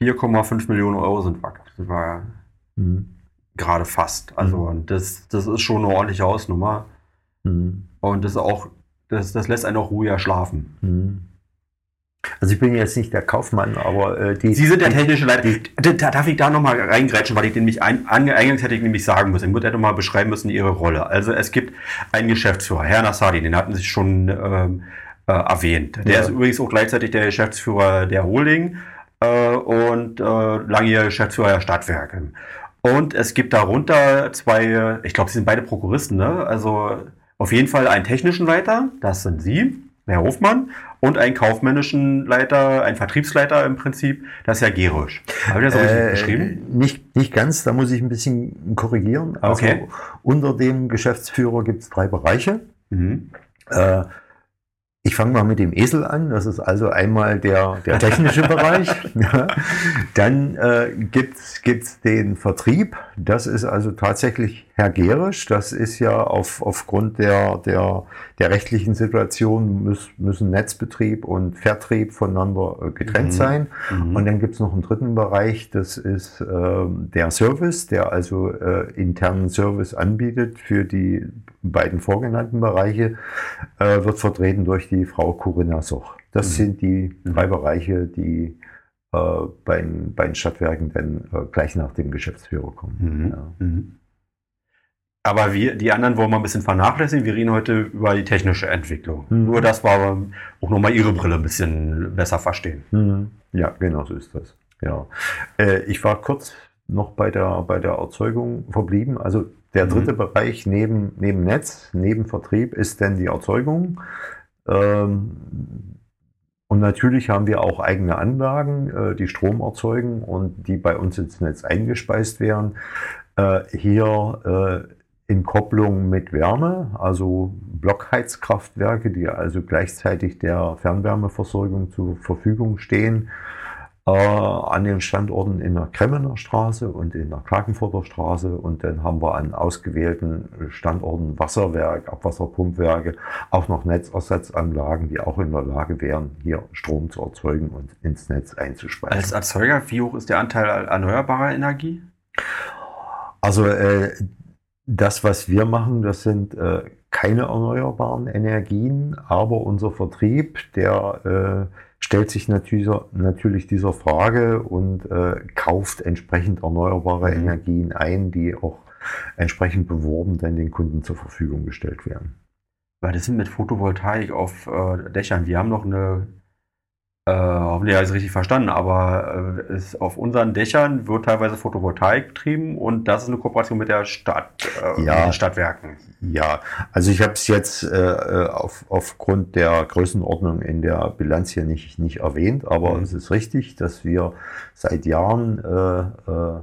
4,5 Millionen Euro sind wackert. Das war mhm. gerade fast. Also mhm. das, das ist schon eine ordentliche Hausnummer. Mhm. Und das auch, das, das lässt einen auch ruhiger schlafen. Also ich bin jetzt nicht der Kaufmann, aber äh, die. Sie sind der technische Leiter. Da, darf ich da nochmal reingrätschen, weil ich den nämlich ein, eingangs hätte ich nämlich sagen müssen. Ich würde nochmal beschreiben müssen ihre Rolle. Also es gibt einen Geschäftsführer, Herr Nassadi, den hatten Sie schon ähm, äh, erwähnt. Der ja. ist übrigens auch gleichzeitig der Geschäftsführer der Holding äh, und äh, langjähriger Geschäftsführer der Stadtwerke. Und es gibt darunter zwei, ich glaube, sie sind beide Prokuristen, ne? Also auf jeden Fall einen technischen Leiter, das sind Sie, Herr Hofmann, und einen kaufmännischen Leiter, einen Vertriebsleiter im Prinzip, das ist Herr Gerisch. Habe ich das richtig äh, beschrieben? Nicht, nicht ganz, da muss ich ein bisschen korrigieren. Also okay. unter dem Geschäftsführer gibt es drei Bereiche. Mhm. Äh, ich fange mal mit dem Esel an. Das ist also einmal der, der technische <laughs> Bereich. Ja. Dann äh, gibt es den Vertrieb. Das ist also tatsächlich Herr Gerisch. Das ist ja auf, aufgrund der, der, der rechtlichen Situation muss, müssen Netzbetrieb und Vertrieb voneinander äh, getrennt mhm. sein. Mhm. Und dann gibt es noch einen dritten Bereich. Das ist äh, der Service, der also äh, internen Service anbietet für die beiden vorgenannten Bereiche, äh, wird vertreten durch die Frau Corinna Soch. Das mhm. sind die drei Bereiche, die äh, bei, bei den Stadtwerken dann äh, gleich nach dem Geschäftsführer kommen. Mhm. Ja. Mhm. Aber wir, die anderen wollen wir ein bisschen vernachlässigen. Wir reden heute über die technische Entwicklung. Mhm. Nur das war auch nochmal Ihre Brille ein bisschen besser verstehen. Mhm. Ja, genau so ist das. Ja. Äh, ich war kurz noch bei der, bei der Erzeugung verblieben. Also der mhm. dritte mhm. Bereich neben, neben Netz, neben Vertrieb ist denn die Erzeugung. Ähm, Und natürlich haben wir auch eigene Anlagen, äh, die Strom erzeugen und die bei uns ins Netz eingespeist werden. Äh, hier äh, in Kopplung mit Wärme, also Blockheizkraftwerke, die also gleichzeitig der Fernwärmeversorgung zur Verfügung stehen äh, an den Standorten in der Kremmener Straße und in der Klagenfurter Straße. Und dann haben wir an ausgewählten Standorten Wasserwerk, Abwasserpumpwerke, auch noch Netzersatzanlagen, die auch in der Lage wären, hier Strom zu erzeugen und ins Netz einzuspeisen. Als Erzeuger, wie hoch ist der Anteil erneuerbarer Energie? Also äh, das, was wir machen, das sind äh, keine erneuerbaren Energien, aber unser Vertrieb, der äh, stellt sich natürlich, natürlich dieser Frage und äh, kauft entsprechend erneuerbare mhm. Energien ein, die auch entsprechend beworben dann den Kunden zur Verfügung gestellt werden. Weil das sind mit Photovoltaik auf äh, Dächern. Wir haben noch eine äh, hoffentlich habe ich es richtig verstanden, aber äh, es, auf unseren Dächern wird teilweise Photovoltaik betrieben und das ist eine Kooperation mit der Stadt, äh, ja, mit den Stadtwerken. Ja, also ich habe es jetzt äh, äh, auf, aufgrund der Größenordnung in der Bilanz hier nicht, nicht erwähnt, aber mhm. es ist richtig, dass wir seit Jahren äh,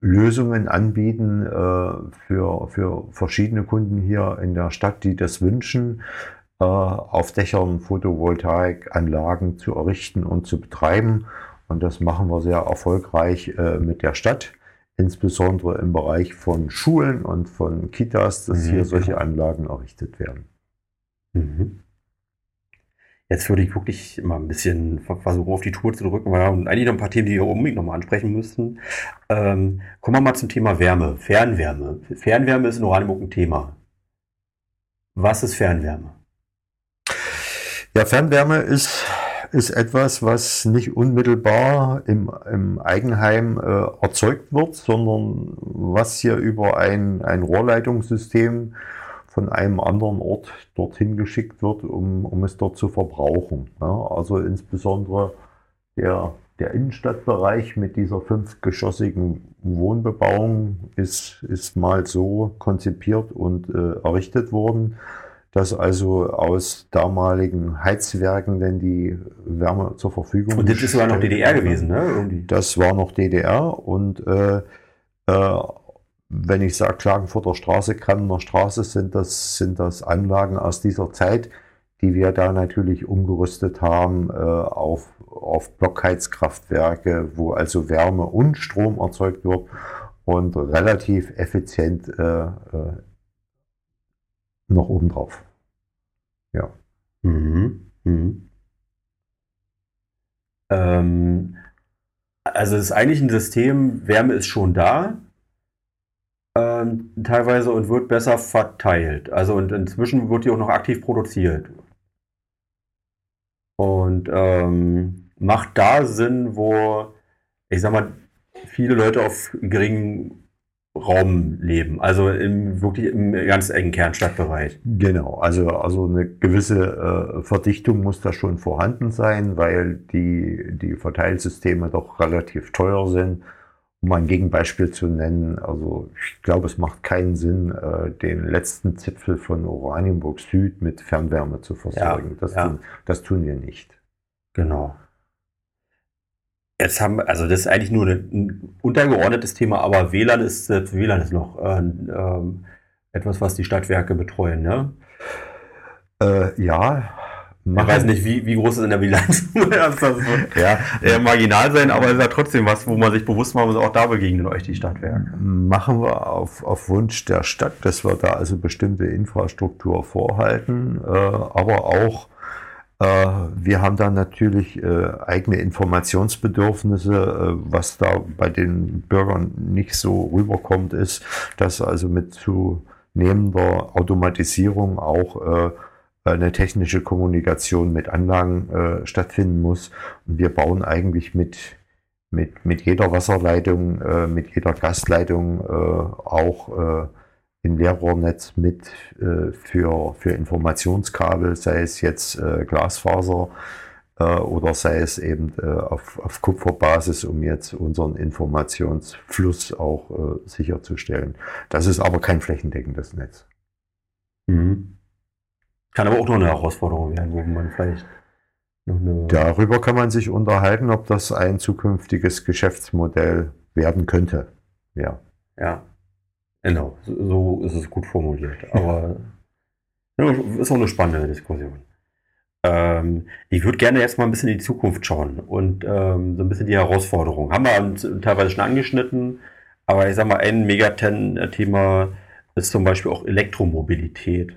Lösungen anbieten für, für verschiedene Kunden hier in der Stadt, die das wünschen äh, auf Dächern Photovoltaikanlagen zu errichten und zu betreiben. Und das machen wir sehr erfolgreich äh, mit der Stadt, insbesondere im Bereich von Schulen und von Kitas, dass mhm, hier solche genau. Anlagen errichtet werden. Mhm. Jetzt würde ich wirklich mal ein bisschen versuchen, auf die Tour zu drücken, weil wir haben eigentlich noch ein paar Themen, die wir unbedingt nochmal ansprechen müssten. Ähm, kommen wir mal zum Thema Wärme, Fernwärme. Fernwärme ist in Oranienburg ein Thema. Was ist Fernwärme? Ja, Fernwärme ist, ist etwas, was nicht unmittelbar im, im Eigenheim äh, erzeugt wird, sondern was hier über ein, ein Rohrleitungssystem von einem anderen Ort dorthin geschickt wird, um, um es dort zu verbrauchen. Ja, also insbesondere der, der Innenstadtbereich mit dieser fünfgeschossigen Wohnbebauung ist, ist mal so konzipiert und äh, errichtet worden, dass also aus damaligen Heizwerken denn die Wärme zur Verfügung Und das ist sogar noch DDR gewesen, ne? Irgendwie. Das war noch DDR und äh, äh, wenn ich sage Klagenfurter Straße, Kanner Straße, sind das, sind das Anlagen aus dieser Zeit, die wir da natürlich umgerüstet haben äh, auf, auf Blockheizkraftwerke, wo also Wärme und Strom erzeugt wird und relativ effizient äh, äh noch obendrauf. Ja. Mhm. Mhm. Ähm, also es ist eigentlich ein System, Wärme ist schon da, ähm, teilweise und wird besser verteilt. Also und inzwischen wird die auch noch aktiv produziert. Und ähm, macht da Sinn, wo, ich sag mal, viele Leute auf geringen Raum leben, also im, wirklich im ganz engen Kernstadtbereich. Genau, also, also eine gewisse äh, Verdichtung muss da schon vorhanden sein, weil die, die Verteilsysteme doch relativ teuer sind. Um ein Gegenbeispiel zu nennen, also ich glaube, es macht keinen Sinn, äh, den letzten Zipfel von Oranienburg Süd mit Fernwärme zu versorgen. Ja, das, ja. Tun, das tun wir nicht. Genau. Jetzt haben, also das ist eigentlich nur ein untergeordnetes Thema, aber WLAN ist, WLAN ist noch äh, äh, etwas, was die Stadtwerke betreuen, ne? Äh, ja. Ich weiß nicht, wie, wie groß ist in der Bilanz? <laughs> das ja, eher marginal sein, aber es ist ja trotzdem was, wo man sich bewusst machen muss, auch da begegnen euch die Stadtwerke. Machen wir auf, auf Wunsch der Stadt, dass wir da also bestimmte Infrastruktur vorhalten, äh, aber auch äh, wir haben da natürlich äh, eigene Informationsbedürfnisse. Äh, was da bei den Bürgern nicht so rüberkommt, ist, dass also mit zunehmender Automatisierung auch eine technische Kommunikation mit Anlagen stattfinden muss. Und wir bauen eigentlich mit, mit, mit jeder Wasserleitung, mit jeder Gasleitung auch in Leerrohrnetz mit äh, für, für Informationskabel, sei es jetzt äh, Glasfaser äh, oder sei es eben äh, auf, auf Kupferbasis, um jetzt unseren Informationsfluss auch äh, sicherzustellen. Das ist aber kein flächendeckendes Netz. Mhm. Kann aber auch noch eine Herausforderung werden, wo man vielleicht noch eine. Darüber kann man sich unterhalten, ob das ein zukünftiges Geschäftsmodell werden könnte. Ja. Ja. Genau. So ist es gut formuliert. Aber <laughs> ist auch eine spannende Diskussion. Ähm, ich würde gerne jetzt mal ein bisschen in die Zukunft schauen und ähm, so ein bisschen die Herausforderungen. Haben wir teilweise schon angeschnitten, aber ich sag mal, ein Megaten-Thema ist zum Beispiel auch Elektromobilität.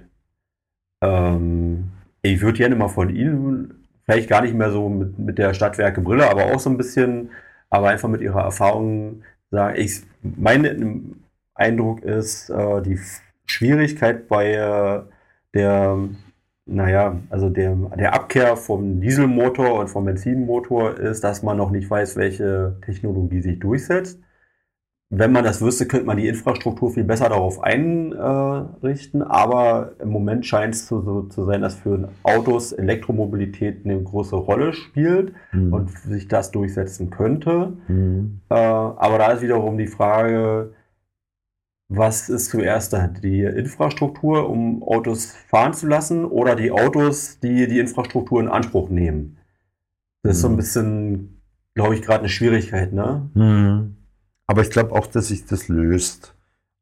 Ähm, ich würde gerne mal von Ihnen, vielleicht gar nicht mehr so mit, mit der Stadtwerke Brille, aber auch so ein bisschen, aber einfach mit Ihrer Erfahrung sagen, ich, mein Eindruck ist, äh, die Schwierigkeit bei äh, der naja, also der, der Abkehr vom Dieselmotor und vom Benzinmotor ist, dass man noch nicht weiß, welche Technologie sich durchsetzt. Wenn man das wüsste, könnte man die Infrastruktur viel besser darauf einrichten. Aber im Moment scheint es so, zu sein, dass für Autos Elektromobilität eine große Rolle spielt mhm. und sich das durchsetzen könnte. Mhm. Aber da ist wiederum die Frage, was ist zuerst da? Die Infrastruktur, um Autos fahren zu lassen oder die Autos, die die Infrastruktur in Anspruch nehmen? Das ist so ein mhm. bisschen, glaube ich, gerade eine Schwierigkeit, ne? Mhm. Aber ich glaube auch, dass sich das löst.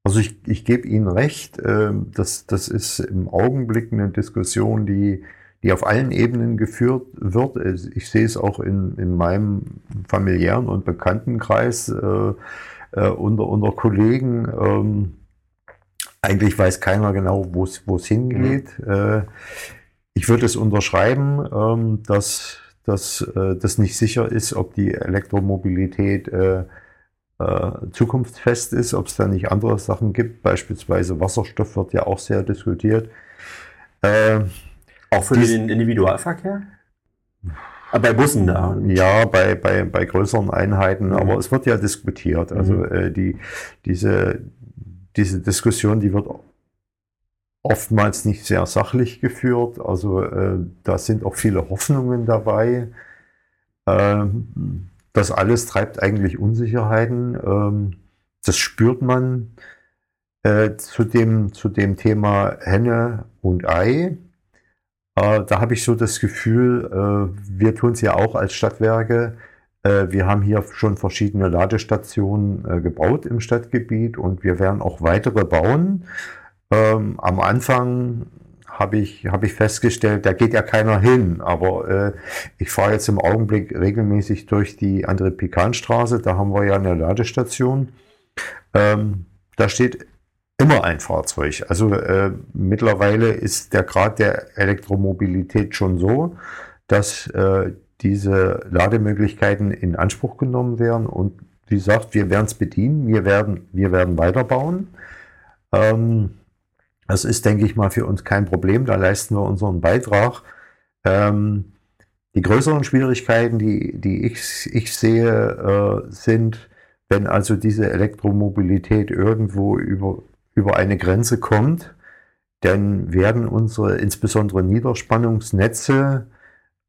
Also ich, ich gebe Ihnen recht, äh, das, das ist im Augenblick eine Diskussion, die, die auf allen Ebenen geführt wird. Ich sehe es auch in, in meinem familiären und Bekanntenkreis. Äh, äh, unter, unter Kollegen. Ähm, eigentlich weiß keiner genau, wo es hingeht. Mhm. Äh, ich würde es unterschreiben, ähm, dass, dass äh, das nicht sicher ist, ob die Elektromobilität äh, äh, zukunftsfest ist, ob es da nicht andere Sachen gibt. Beispielsweise Wasserstoff wird ja auch sehr diskutiert. Auch für den Individualverkehr? Ah, bei Bussen da. Ja, bei, bei, bei größeren Einheiten, mhm. aber es wird ja diskutiert. Also mhm. äh, die, diese, diese Diskussion, die wird oftmals nicht sehr sachlich geführt. Also äh, da sind auch viele Hoffnungen dabei. Ähm, das alles treibt eigentlich Unsicherheiten. Ähm, das spürt man. Äh, zu, dem, zu dem Thema Henne und Ei da habe ich so das Gefühl, äh, wir tun es ja auch als Stadtwerke. Äh, wir haben hier schon verschiedene Ladestationen äh, gebaut im Stadtgebiet und wir werden auch weitere bauen. Ähm, am Anfang habe ich, hab ich festgestellt, da geht ja keiner hin. Aber ich fahre jetzt im Augenblick regelmäßig durch die andere Pikanstraße. Da haben wir ja eine Ladestation. Ähm, da steht immer ein Fahrzeug. Also äh, mittlerweile ist der Grad der Elektromobilität schon so, dass äh, diese Lademöglichkeiten in Anspruch genommen werden und wie gesagt, wir werden es bedienen, wir werden, wir werden weiterbauen. Ähm, das ist, denke ich mal, für uns kein Problem, da leisten wir unseren Beitrag. Ähm, die größeren Schwierigkeiten, die, die ich, ich sehe, äh, sind, wenn also diese Elektromobilität irgendwo über über eine Grenze kommt, dann werden unsere insbesondere Niederspannungsnetze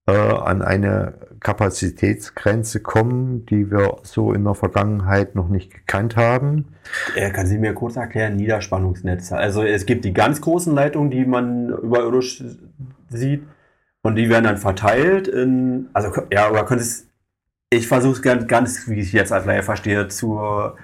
äh, an eine Kapazitätsgrenze kommen, die wir so in der Vergangenheit noch nicht gekannt haben. Äh, kann Sie mir kurz erklären, Niederspannungsnetze? Also es gibt die ganz großen Leitungen, die man überirdisch sieht und die werden dann verteilt in, also ja, oder können Sie es ich versuche es ganz, ganz, wie ich jetzt als Laie verstehe, zu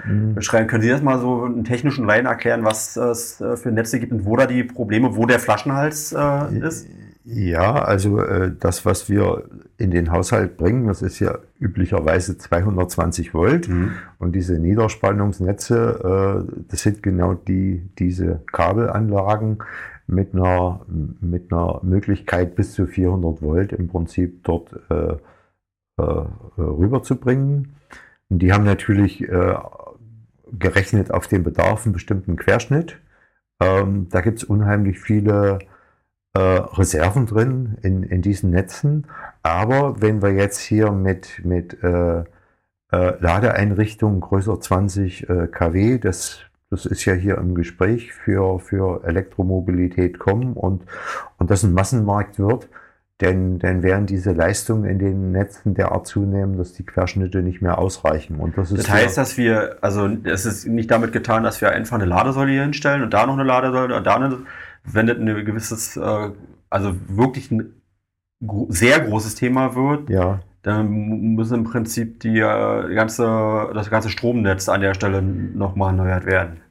mhm. beschreiben. Können Sie das mal so einen technischen Laien erklären, was es äh, für Netze gibt und wo da die Probleme, wo der Flaschenhals äh, ist? Ja, also äh, das, was wir in den Haushalt bringen, das ist ja üblicherweise 220 Volt. Mhm. Und diese Niederspannungsnetze, äh, das sind genau die, diese Kabelanlagen mit einer, mit einer Möglichkeit bis zu 400 Volt im Prinzip dort äh, rüberzubringen. Und die haben natürlich äh, gerechnet auf den Bedarf einen bestimmten Querschnitt. Ähm, da gibt es unheimlich viele äh, Reserven drin in, in diesen Netzen. Aber wenn wir jetzt hier mit, mit äh, äh, Ladeeinrichtungen größer 20 äh, kW, das, das ist ja hier im Gespräch für, für Elektromobilität kommen und, und das ein Massenmarkt wird, denn dann werden diese Leistungen in den Netzen derart zunehmen, dass die Querschnitte nicht mehr ausreichen. Und das, ist das heißt, dass wir, also es ist nicht damit getan, dass wir einfach eine Ladesäule hier hinstellen und da noch eine Ladesäule und da eine, wenn das ein gewisses äh, also wirklich ein sehr großes Thema wird, Ja, dann muss im Prinzip die, äh, ganze, das ganze Stromnetz an der Stelle nochmal erneuert werden.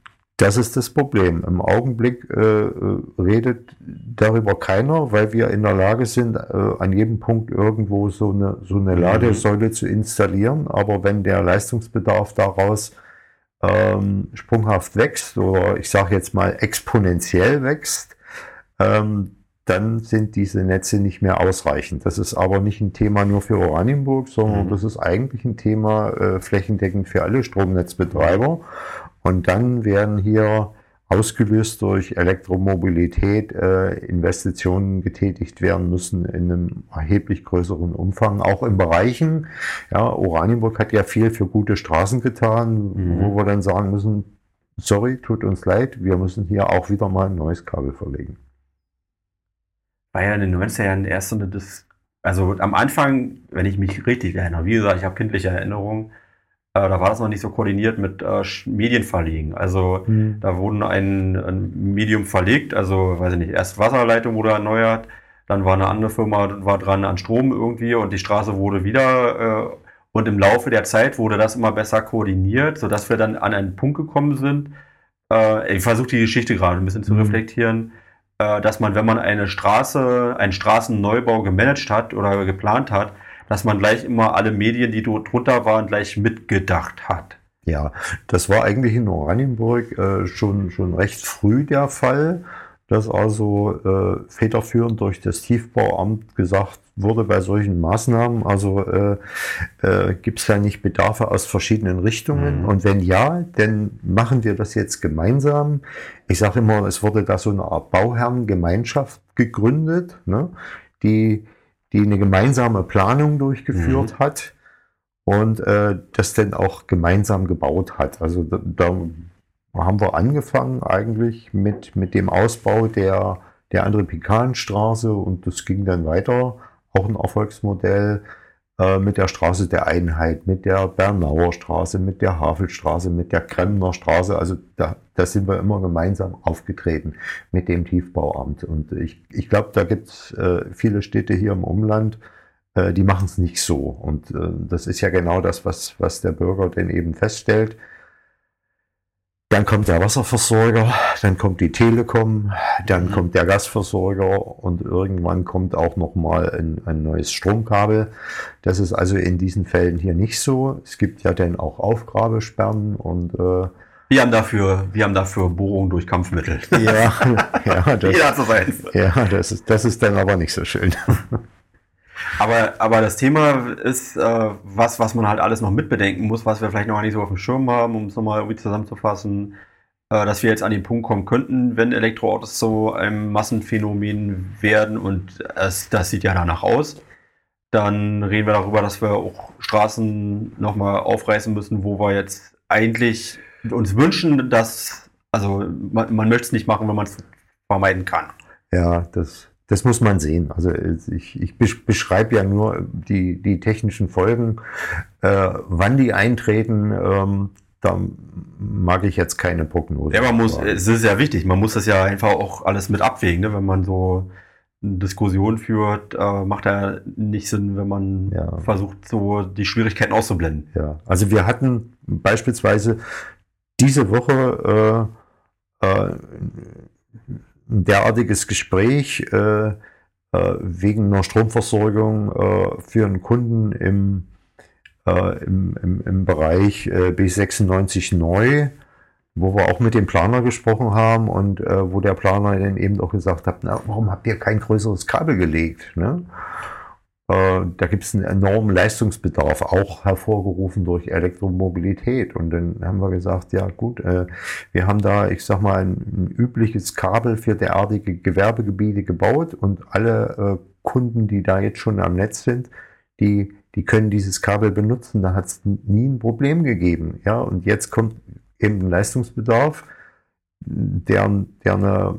Das ist das Problem. Im Augenblick äh, äh, redet darüber keiner, weil wir in der Lage sind, äh, an jedem Punkt irgendwo so eine, so eine Ladesäule zu installieren. Aber wenn der Leistungsbedarf daraus ähm, sprunghaft wächst oder ich sage jetzt mal exponentiell wächst, ähm, dann sind diese Netze nicht mehr ausreichend. Das ist aber nicht ein Thema nur für Oranienburg, sondern Mhm. das ist eigentlich ein Thema äh, flächendeckend für alle Stromnetzbetreiber. Und dann werden hier ausgelöst durch Elektromobilität äh, Investitionen getätigt werden müssen in einem erheblich größeren Umfang, auch in Bereichen. Ja, Oranienburg hat ja viel für gute Straßen getan, Mhm. wo wir dann sagen müssen, sorry, tut uns leid, wir müssen hier auch wieder mal ein neues Kabel verlegen. War ja in den 90er Jahren erst so eine Dis also am Anfang, wenn ich mich richtig erinnere, wie gesagt, ich habe kindliche Erinnerungen, äh, da war das noch nicht so koordiniert mit äh, Medienverlegen. Also Da wurden ein, ein Medium verlegt, also weiß ich nicht, erst Wasserleitung wurde erneuert, dann war eine andere Firma war dran an Strom irgendwie und die Straße wurde wieder äh, und im Laufe der Zeit wurde das immer besser koordiniert, sodass wir dann an einen Punkt gekommen sind. Äh, ich versuche die Geschichte gerade ein bisschen zu Mhm. reflektieren, äh, dass man, wenn man eine Straße, einen Straßenneubau gemanagt hat oder geplant hat, dass man gleich immer alle Medien, die dort drunter waren, gleich mitgedacht hat. Ja, das war eigentlich in Oranienburg äh, schon, schon recht früh der Fall, dass also äh, federführend durch das Tiefbauamt gesagt wurde bei solchen Maßnahmen, also äh, äh, gibt es da nicht Bedarfe aus verschiedenen Richtungen? Mhm. Und wenn ja, dann machen wir das jetzt gemeinsam. Ich sage immer, es wurde da so eine Art Bauherrengemeinschaft gegründet, ne, die, die eine gemeinsame Planung durchgeführt hat und äh, das dann auch gemeinsam gebaut hat. Also da, da haben wir angefangen eigentlich mit, mit dem Ausbau der, der Andre Pikanstraße und das ging dann weiter, auch ein Erfolgsmodell mit der Straße der Einheit, mit der Bernauer Straße, mit der Havelstraße, mit der Kremner Straße. Also da, da sind wir immer gemeinsam aufgetreten mit dem Tiefbauamt. Und ich, ich glaube, da gibt es äh, viele Städte hier im Umland, äh, die machen es nicht so. Und äh, das ist ja genau das, was, was der Bürger denn eben feststellt. Dann kommt der Wasserversorger, dann kommt die Telekom, dann Mhm. kommt der Gasversorger und irgendwann kommt auch nochmal ein, ein neues Stromkabel. Das ist also in diesen Fällen hier nicht so. Es gibt ja dann auch Aufgrabesperren und äh, Wir haben dafür, wir haben dafür Bohrungen durch Kampfmittel. ja, <laughs> ja, das, ja das, ist, das ist dann aber nicht so schön. Aber, aber das Thema ist äh, was, was man halt alles noch mitbedenken muss, was wir vielleicht noch nicht so auf dem Schirm haben, um es nochmal irgendwie zusammenzufassen, äh, dass wir jetzt an den Punkt kommen könnten, wenn Elektroautos zu einem Massenphänomen werden und es, das sieht ja danach aus, dann reden wir darüber, dass wir auch Straßen nochmal aufreißen müssen, wo wir jetzt eigentlich uns wünschen, dass, also man, man möchte es nicht machen, wenn man es vermeiden kann. Ja, das, das muss man sehen. Also ich, ich besch- beschreibe ja nur die, die technischen Folgen. Äh, wann die eintreten, ähm, da mag ich jetzt keine Prognose. Ja, man muss, es ist ja wichtig, man muss das ja einfach auch alles mit abwägen, ne? wenn man so eine Diskussion führt, äh, macht ja nicht Sinn, wenn man Ja. versucht, so die Schwierigkeiten auszublenden. Ja, also wir hatten beispielsweise diese Woche äh, äh, ein derartiges Gespräch äh, äh, wegen einer Stromversorgung äh, für einen Kunden im, äh, im, im, im Bereich äh, B96 neu, wo wir auch mit dem Planer gesprochen haben und äh, wo der Planer dann eben auch gesagt hat, na, warum habt ihr kein größeres Kabel gelegt? Ne? Äh, da gibt es einen enormen Leistungsbedarf, auch hervorgerufen durch Elektromobilität. Und dann haben wir gesagt, ja gut, äh, wir haben da, ich sag mal, ein, übliches Kabel für derartige Gewerbegebiete gebaut und alle äh, Kunden, die da jetzt schon am Netz sind, die, die können dieses Kabel benutzen. Da hat es nie ein Problem gegeben. Ja, und jetzt kommt eben ein Leistungsbedarf, der, der eine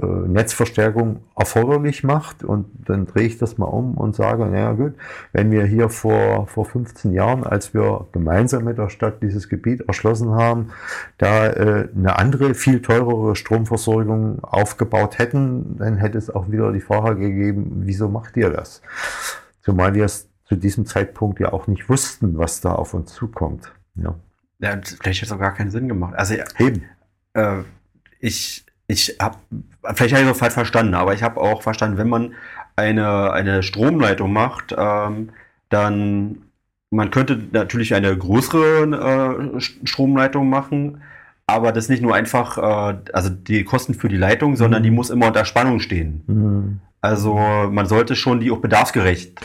äh, Netzverstärkung erforderlich macht. Und dann drehe ich das mal um und sage, naja gut, wenn wir hier vor, vor 15 Jahren, als wir gemeinsam mit der Stadt dieses Gebiet erschlossen haben, da äh, eine andere, viel teurere Stromversorgung aufgebaut hätten, dann hätte es auch wieder die Frage gegeben, wieso macht ihr das? Zumal wir es zu diesem Zeitpunkt ja auch nicht wussten, was da auf uns zukommt. Ja. Ja, vielleicht hätte es auch gar keinen Sinn gemacht. Also Eben. Äh, ich, ich habe, vielleicht habe ich es falsch verstanden, aber ich habe auch verstanden, wenn man eine, eine Stromleitung macht, ähm, dann man könnte natürlich eine größere äh, Stromleitung machen, aber das nicht nur einfach, äh, also die Kosten für die Leitung, sondern mhm. die muss immer unter Spannung stehen. Mhm. Also man sollte schon die auch bedarfsgerecht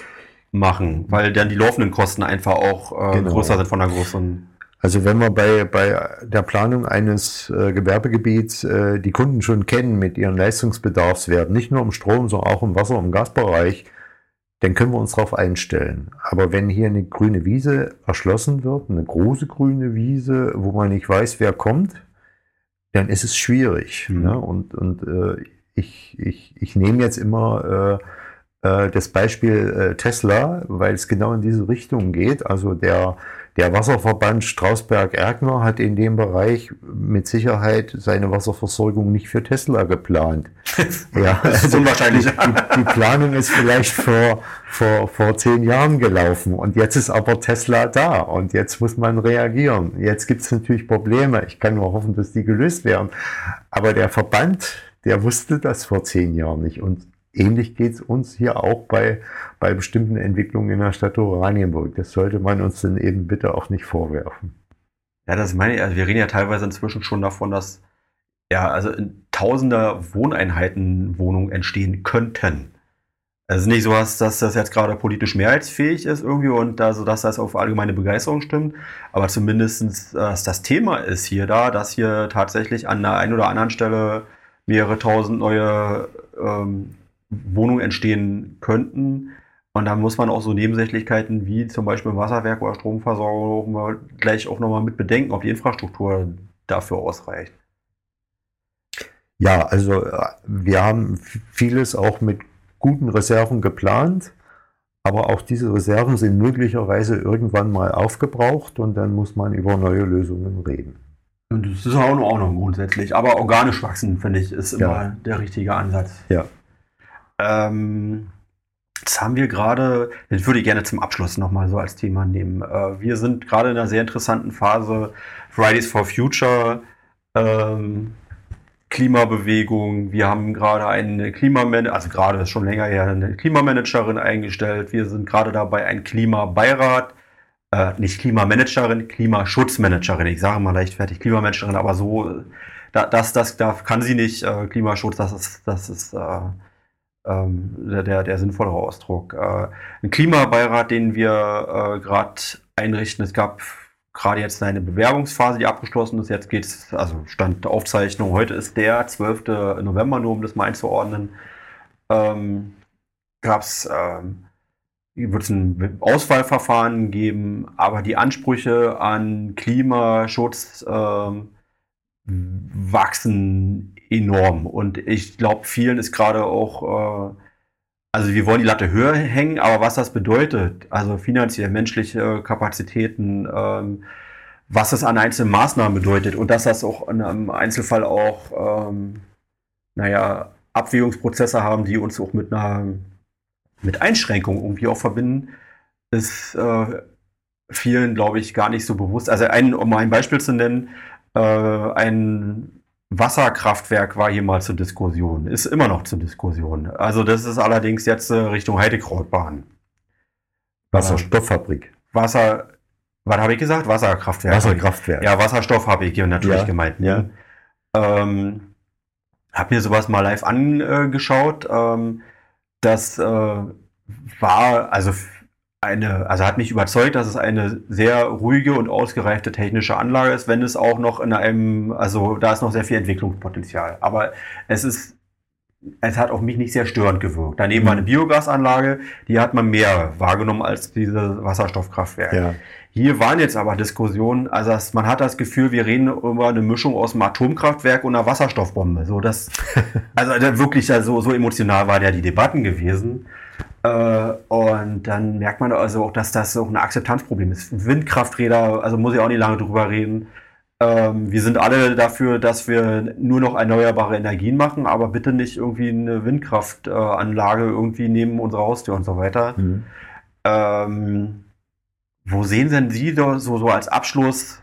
machen, weil dann die laufenden Kosten einfach auch äh, genau. größer sind von der großen. Also wenn wir bei, bei der Planung eines äh, Gewerbegebiets äh, die Kunden schon kennen mit ihren Leistungsbedarfswerten, nicht nur im Strom, sondern auch im Wasser- und Gasbereich, dann können wir uns darauf einstellen. Aber wenn hier eine grüne Wiese erschlossen wird, eine große grüne Wiese, wo man nicht weiß, wer kommt, dann ist es schwierig. Mhm. Ne? Und, und äh, ich, ich, ich nehme jetzt immer äh, äh, das Beispiel äh, Tesla, weil es genau in diese Richtung geht. Also der der Wasserverband Strausberg-Erkner hat in dem Bereich mit Sicherheit seine Wasserversorgung nicht für Tesla geplant. <laughs> ja, das ist also unwahrscheinlich. Die, die, Planung ist vielleicht vor, vor, vor zehn Jahren gelaufen und jetzt ist aber Tesla da und jetzt muss man reagieren. Jetzt gibt es natürlich Probleme. Ich kann nur hoffen, dass die gelöst werden. Aber der Verband, der wusste das vor zehn Jahren nicht und ähnlich geht es uns hier auch bei, bei bestimmten Entwicklungen in der Stadt Oranienburg. Das sollte man uns dann eben bitte auch nicht vorwerfen. Ja, das meine ich. Also wir reden ja teilweise inzwischen schon davon, dass ja, also tausender Wohneinheiten Wohnungen entstehen könnten. Ist nicht so, dass, das jetzt gerade politisch mehrheitsfähig ist irgendwie und also, dass das auf allgemeine Begeisterung stimmt. Aber zumindest dass das Thema ist hier da, dass hier tatsächlich an der einen oder anderen Stelle mehrere tausend neue ähm, Wohnungen entstehen könnten. Und da muss man auch so Nebensächlichkeiten wie zum Beispiel Wasserwerk oder Stromversorgung gleich auch nochmal mit bedenken, ob die Infrastruktur dafür ausreicht. Ja, also äh, wir haben vieles auch mit guten Reserven geplant, aber auch diese Reserven sind möglicherweise irgendwann mal aufgebraucht und dann muss man über neue Lösungen reden. Und das ist auch noch, auch noch grundsätzlich, aber organisch wachsen, finde ich, ist immer ja. der richtige Ansatz. Ja. Ähm, das haben wir gerade, das würde ich gerne zum Abschluss nochmal so als Thema nehmen. Äh, wir sind gerade in einer sehr interessanten Phase. Fridays for Future, ähm, Klimabewegung. Wir haben gerade eine Klimamanagerin, also gerade schon länger her, eine Klimamanagerin eingestellt. Wir sind gerade dabei, ein Klimabeirat, äh, nicht Klimamanagerin, Klimaschutzmanagerin. Ich sage mal leichtfertig Klimamanagerin, aber so, da, das, das, da kann sie nicht. Äh, Klimaschutz, das ist, das ist, äh, ähm, der, der sinnvollere Ausdruck. Äh, ein Klimabeirat, den wir äh, gerade einrichten, es gab gerade jetzt eine Bewerbungsphase, die abgeschlossen ist. Jetzt geht es, also Stand der Aufzeichnung, heute ist der 12. November, nur um das mal einzuordnen. Ähm, gab es, ähm, wird es ein Auswahlverfahren geben, aber die Ansprüche an Klimaschutz ähm, wachsen enorm. Und ich glaube, vielen ist gerade auch, äh, also wir wollen die Latte höher hängen, aber was das bedeutet, also finanziell, menschliche Kapazitäten, ähm, was das an einzelnen Maßnahmen bedeutet und dass das auch in einem Einzelfall auch, ähm, naja, Abwägungsprozesse haben, die uns auch mit einer mit Einschränkungen irgendwie auch verbinden, ist äh, vielen, glaube ich, gar nicht so bewusst. Also ein, um ein Beispiel zu nennen, äh, ein Wasserkraftwerk war hier mal zur Diskussion, ist immer noch zur Diskussion. Also das ist allerdings jetzt äh, Richtung Heidekrautbahn. Wasserstofffabrik. Wasser, was habe ich gesagt? Wasserkraftwerk. Wasserkraftwerk. Ja, Wasserstoff habe ich hier natürlich ja, gemeint. Ne? Ja. Ähm, habe mir sowas mal live angeschaut. Ähm, das äh, war, also eine, also hat mich überzeugt, dass es eine sehr ruhige und ausgereifte technische Anlage ist, wenn es auch noch in einem, also da ist noch sehr viel Entwicklungspotenzial. Aber es ist, es hat auf mich nicht sehr störend gewirkt. Daneben war eine mhm. Biogasanlage, die hat man mehr wahrgenommen als diese Wasserstoffkraftwerke. Ja. Hier waren jetzt aber Diskussionen, also das, man hat das Gefühl, wir reden über eine Mischung aus einem Atomkraftwerk und einer Wasserstoffbombe. So das, <laughs> also wirklich so, so emotional waren ja die Debatten gewesen. Äh, und dann merkt man also auch, dass das auch ein Akzeptanzproblem ist. Windkrafträder, also muss ich auch nicht lange drüber reden. Ähm, wir sind alle dafür, dass wir nur noch erneuerbare Energien machen, aber bitte nicht irgendwie eine Windkraftanlage irgendwie neben unserer Haustür und so weiter. Mhm. Ähm, wo sehen denn Sie so, so als Abschluss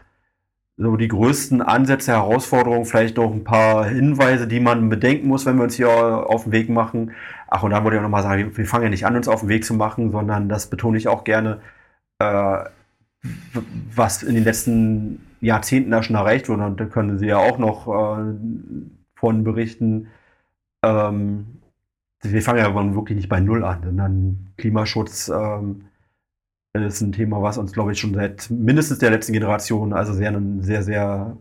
so die größten Ansätze, Herausforderungen, vielleicht noch ein paar Hinweise, die man bedenken muss, wenn wir uns hier auf den Weg machen? Ach, und dann wollte ich auch nochmal sagen, wir fangen ja nicht an, uns auf den Weg zu machen, sondern das betone ich auch gerne, äh, was in den letzten Jahrzehnten da schon erreicht wurde. Und da können Sie ja auch noch äh, von berichten. Ähm, wir fangen ja wirklich nicht bei Null an, sondern Klimaschutz ähm, ist ein Thema, was uns, glaube ich, schon seit mindestens der letzten Generation, also sehr, sehr, sehr,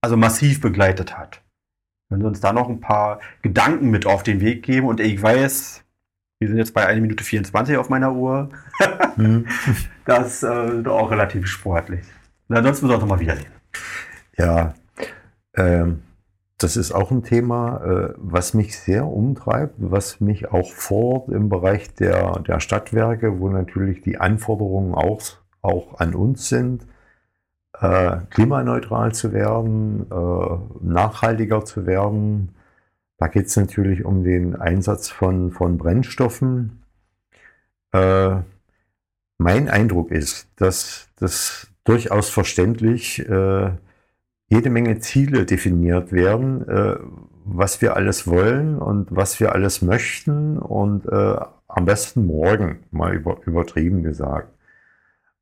also massiv begleitet hat. Wenn Sie uns da noch ein paar Gedanken mit auf den Weg geben und ich weiß, wir sind jetzt bei 1 Minute 24 auf meiner Uhr. <laughs> mhm. <laughs> Das äh, ist auch relativ sportlich. Und ansonsten müssen wir auch nochmal wiedersehen. Ja, ähm, das ist auch ein Thema, äh, was mich sehr umtreibt, was mich auch fordert im Bereich der, der Stadtwerke, wo natürlich die Anforderungen auch, auch an uns sind, äh, klimaneutral zu werden, äh, nachhaltiger zu werden. Da geht es natürlich um den Einsatz von, von Brennstoffen. Mein Eindruck ist, dass das durchaus verständlich äh, jede Menge Ziele definiert werden, äh, was wir alles wollen und was wir alles möchten und äh, am besten morgen, mal über, übertrieben gesagt.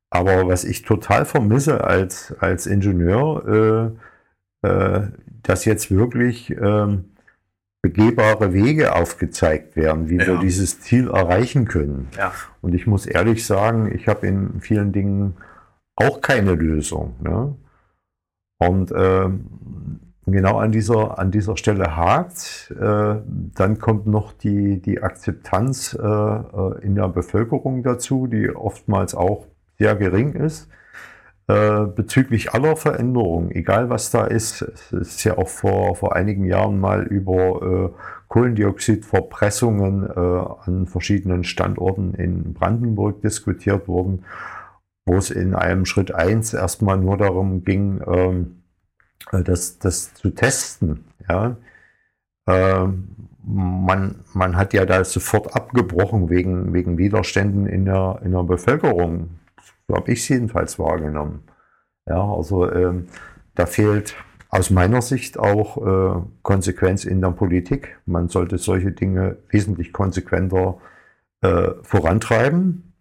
Aber was ich total vermisse als, als Ingenieur, äh, äh, dass jetzt wirklich äh, begehbare Wege aufgezeigt werden, wie ja. wir dieses Ziel erreichen können. Ja. Und ich muss ehrlich sagen, ich habe in vielen Dingen auch keine Lösung. Ne? Und äh, genau an dieser, an dieser Stelle hakt. Äh, dann kommt noch die, die Akzeptanz äh, äh, in der Bevölkerung dazu, die oftmals auch sehr gering ist. Äh, bezüglich aller Veränderungen, egal was da ist, es ist ja auch vor, vor einigen Jahren mal über äh, Kohlendioxidverpressungen äh, an verschiedenen Standorten in Brandenburg diskutiert worden wo es in einem Schritt eins erstmal nur darum ging, ähm, äh, das, das zu testen. Ja? Ähm, man, man hat ja da sofort abgebrochen wegen, wegen Widerständen in der, in der Bevölkerung. So habe ich es jedenfalls wahrgenommen. Ja, also ähm, da fehlt aus meiner Sicht auch äh, Konsequenz in der Politik. Man sollte solche Dinge wesentlich konsequenter äh, vorantreiben.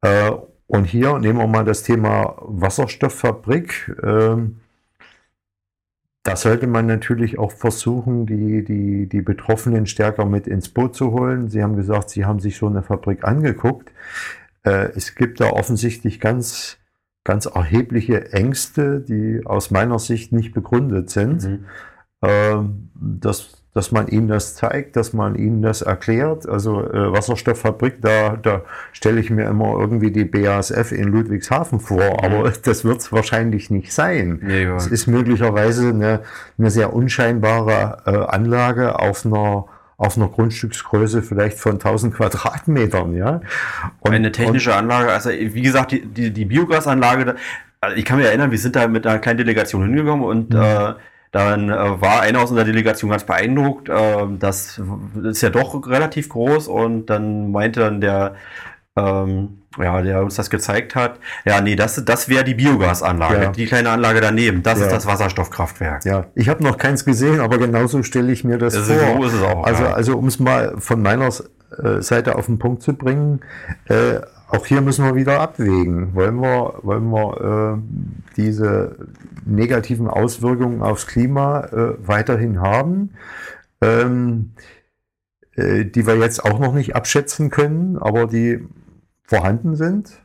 Äh, und hier nehmen wir mal das Thema Wasserstofffabrik. Ähm, da sollte man natürlich auch versuchen, die, die, die Betroffenen stärker mit ins Boot zu holen. Sie haben gesagt, Sie haben sich so eine Fabrik angeguckt. Äh, es gibt da offensichtlich ganz, ganz erhebliche Ängste, die aus meiner Sicht nicht begründet sind. Mhm. Ähm, das dass man ihnen das zeigt, dass man ihnen das erklärt. Also äh, Wasserstofffabrik, da, da stelle ich mir immer irgendwie die BASF in Ludwigshafen vor, mhm. aber <laughs> das wird es wahrscheinlich nicht sein. Nee, es ist möglicherweise eine, eine sehr unscheinbare äh, Anlage auf einer auf einer Grundstücksgröße vielleicht von 1000 Quadratmetern, ja. Und, eine technische und, Anlage, also wie gesagt, die, die, die Biogasanlage, also ich kann mich erinnern, wir sind da mit einer kleinen Delegation hingekommen und mhm. äh, dann äh, war einer aus unserer Delegation ganz beeindruckt. Äh, das ist ja doch relativ groß und dann meinte dann der, ähm, ja, der uns das gezeigt hat, ja, nee, das, das wäre die Biogasanlage, ja. die kleine Anlage daneben. Das ja. ist das Wasserstoffkraftwerk. Ja, ich habe noch keins gesehen, aber genauso stelle ich mir das, das vor. So ist es auch. Also, ja. also um es mal von meiner äh, Seite auf den Punkt zu bringen, äh, auch hier müssen wir wieder abwägen. Wollen wir, wollen wir äh, diese negativen Auswirkungen aufs Klima äh, weiterhin haben, ähm, äh, die wir jetzt auch noch nicht abschätzen können, aber die vorhanden sind?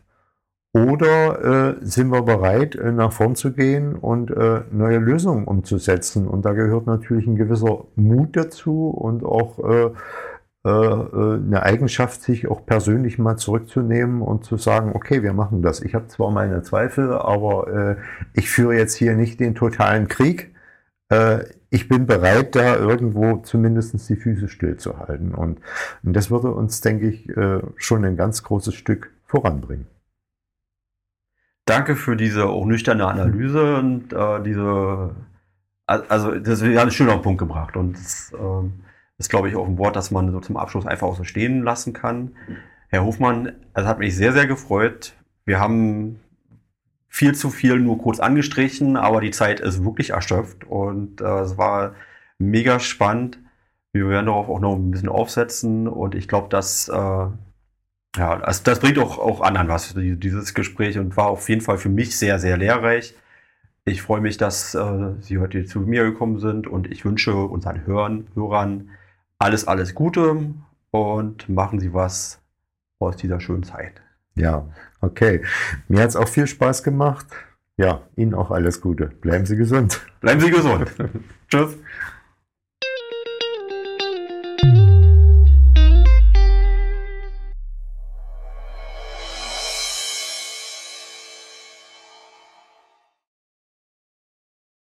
Oder äh, sind wir bereit, äh, nach vorn zu gehen und äh, neue Lösungen umzusetzen? Und da gehört natürlich ein gewisser Mut dazu und auch äh, eine Eigenschaft, sich auch persönlich mal zurückzunehmen und zu sagen, okay, wir machen das. Ich habe zwar meine Zweifel, aber äh, ich führe jetzt hier nicht den totalen Krieg. Äh, ich bin bereit, da irgendwo zumindest die Füße stillzuhalten. Und, und das würde uns, denke ich, äh, schon ein ganz großes Stück voranbringen. Danke für diese auch nüchterne Analyse und äh, diese, also das ist ja ein schöner Punkt gebracht und das ähm, ist, glaube ich, auch ein Wort, das man so zum Abschluss einfach auch so stehen lassen kann. Herr Hofmann, es hat mich sehr, sehr gefreut. Wir haben viel zu viel nur kurz angestrichen, aber die Zeit ist wirklich erschöpft und äh, es war mega spannend. Wir werden darauf auch noch ein bisschen aufsetzen und ich glaube, dass äh, ja, das, das bringt auch, auch anderen was, dieses Gespräch und war auf jeden Fall für mich sehr, sehr lehrreich. Ich freue mich, dass äh, Sie heute zu mir gekommen sind und ich wünsche unseren Hörern, Hörern alles, alles Gute und machen Sie was aus dieser schönen Zeit. Ja, okay. Mir hat es auch viel Spaß gemacht. Ja, Ihnen auch alles Gute. Bleiben Sie gesund. Bleiben Sie gesund. <laughs> Tschüss.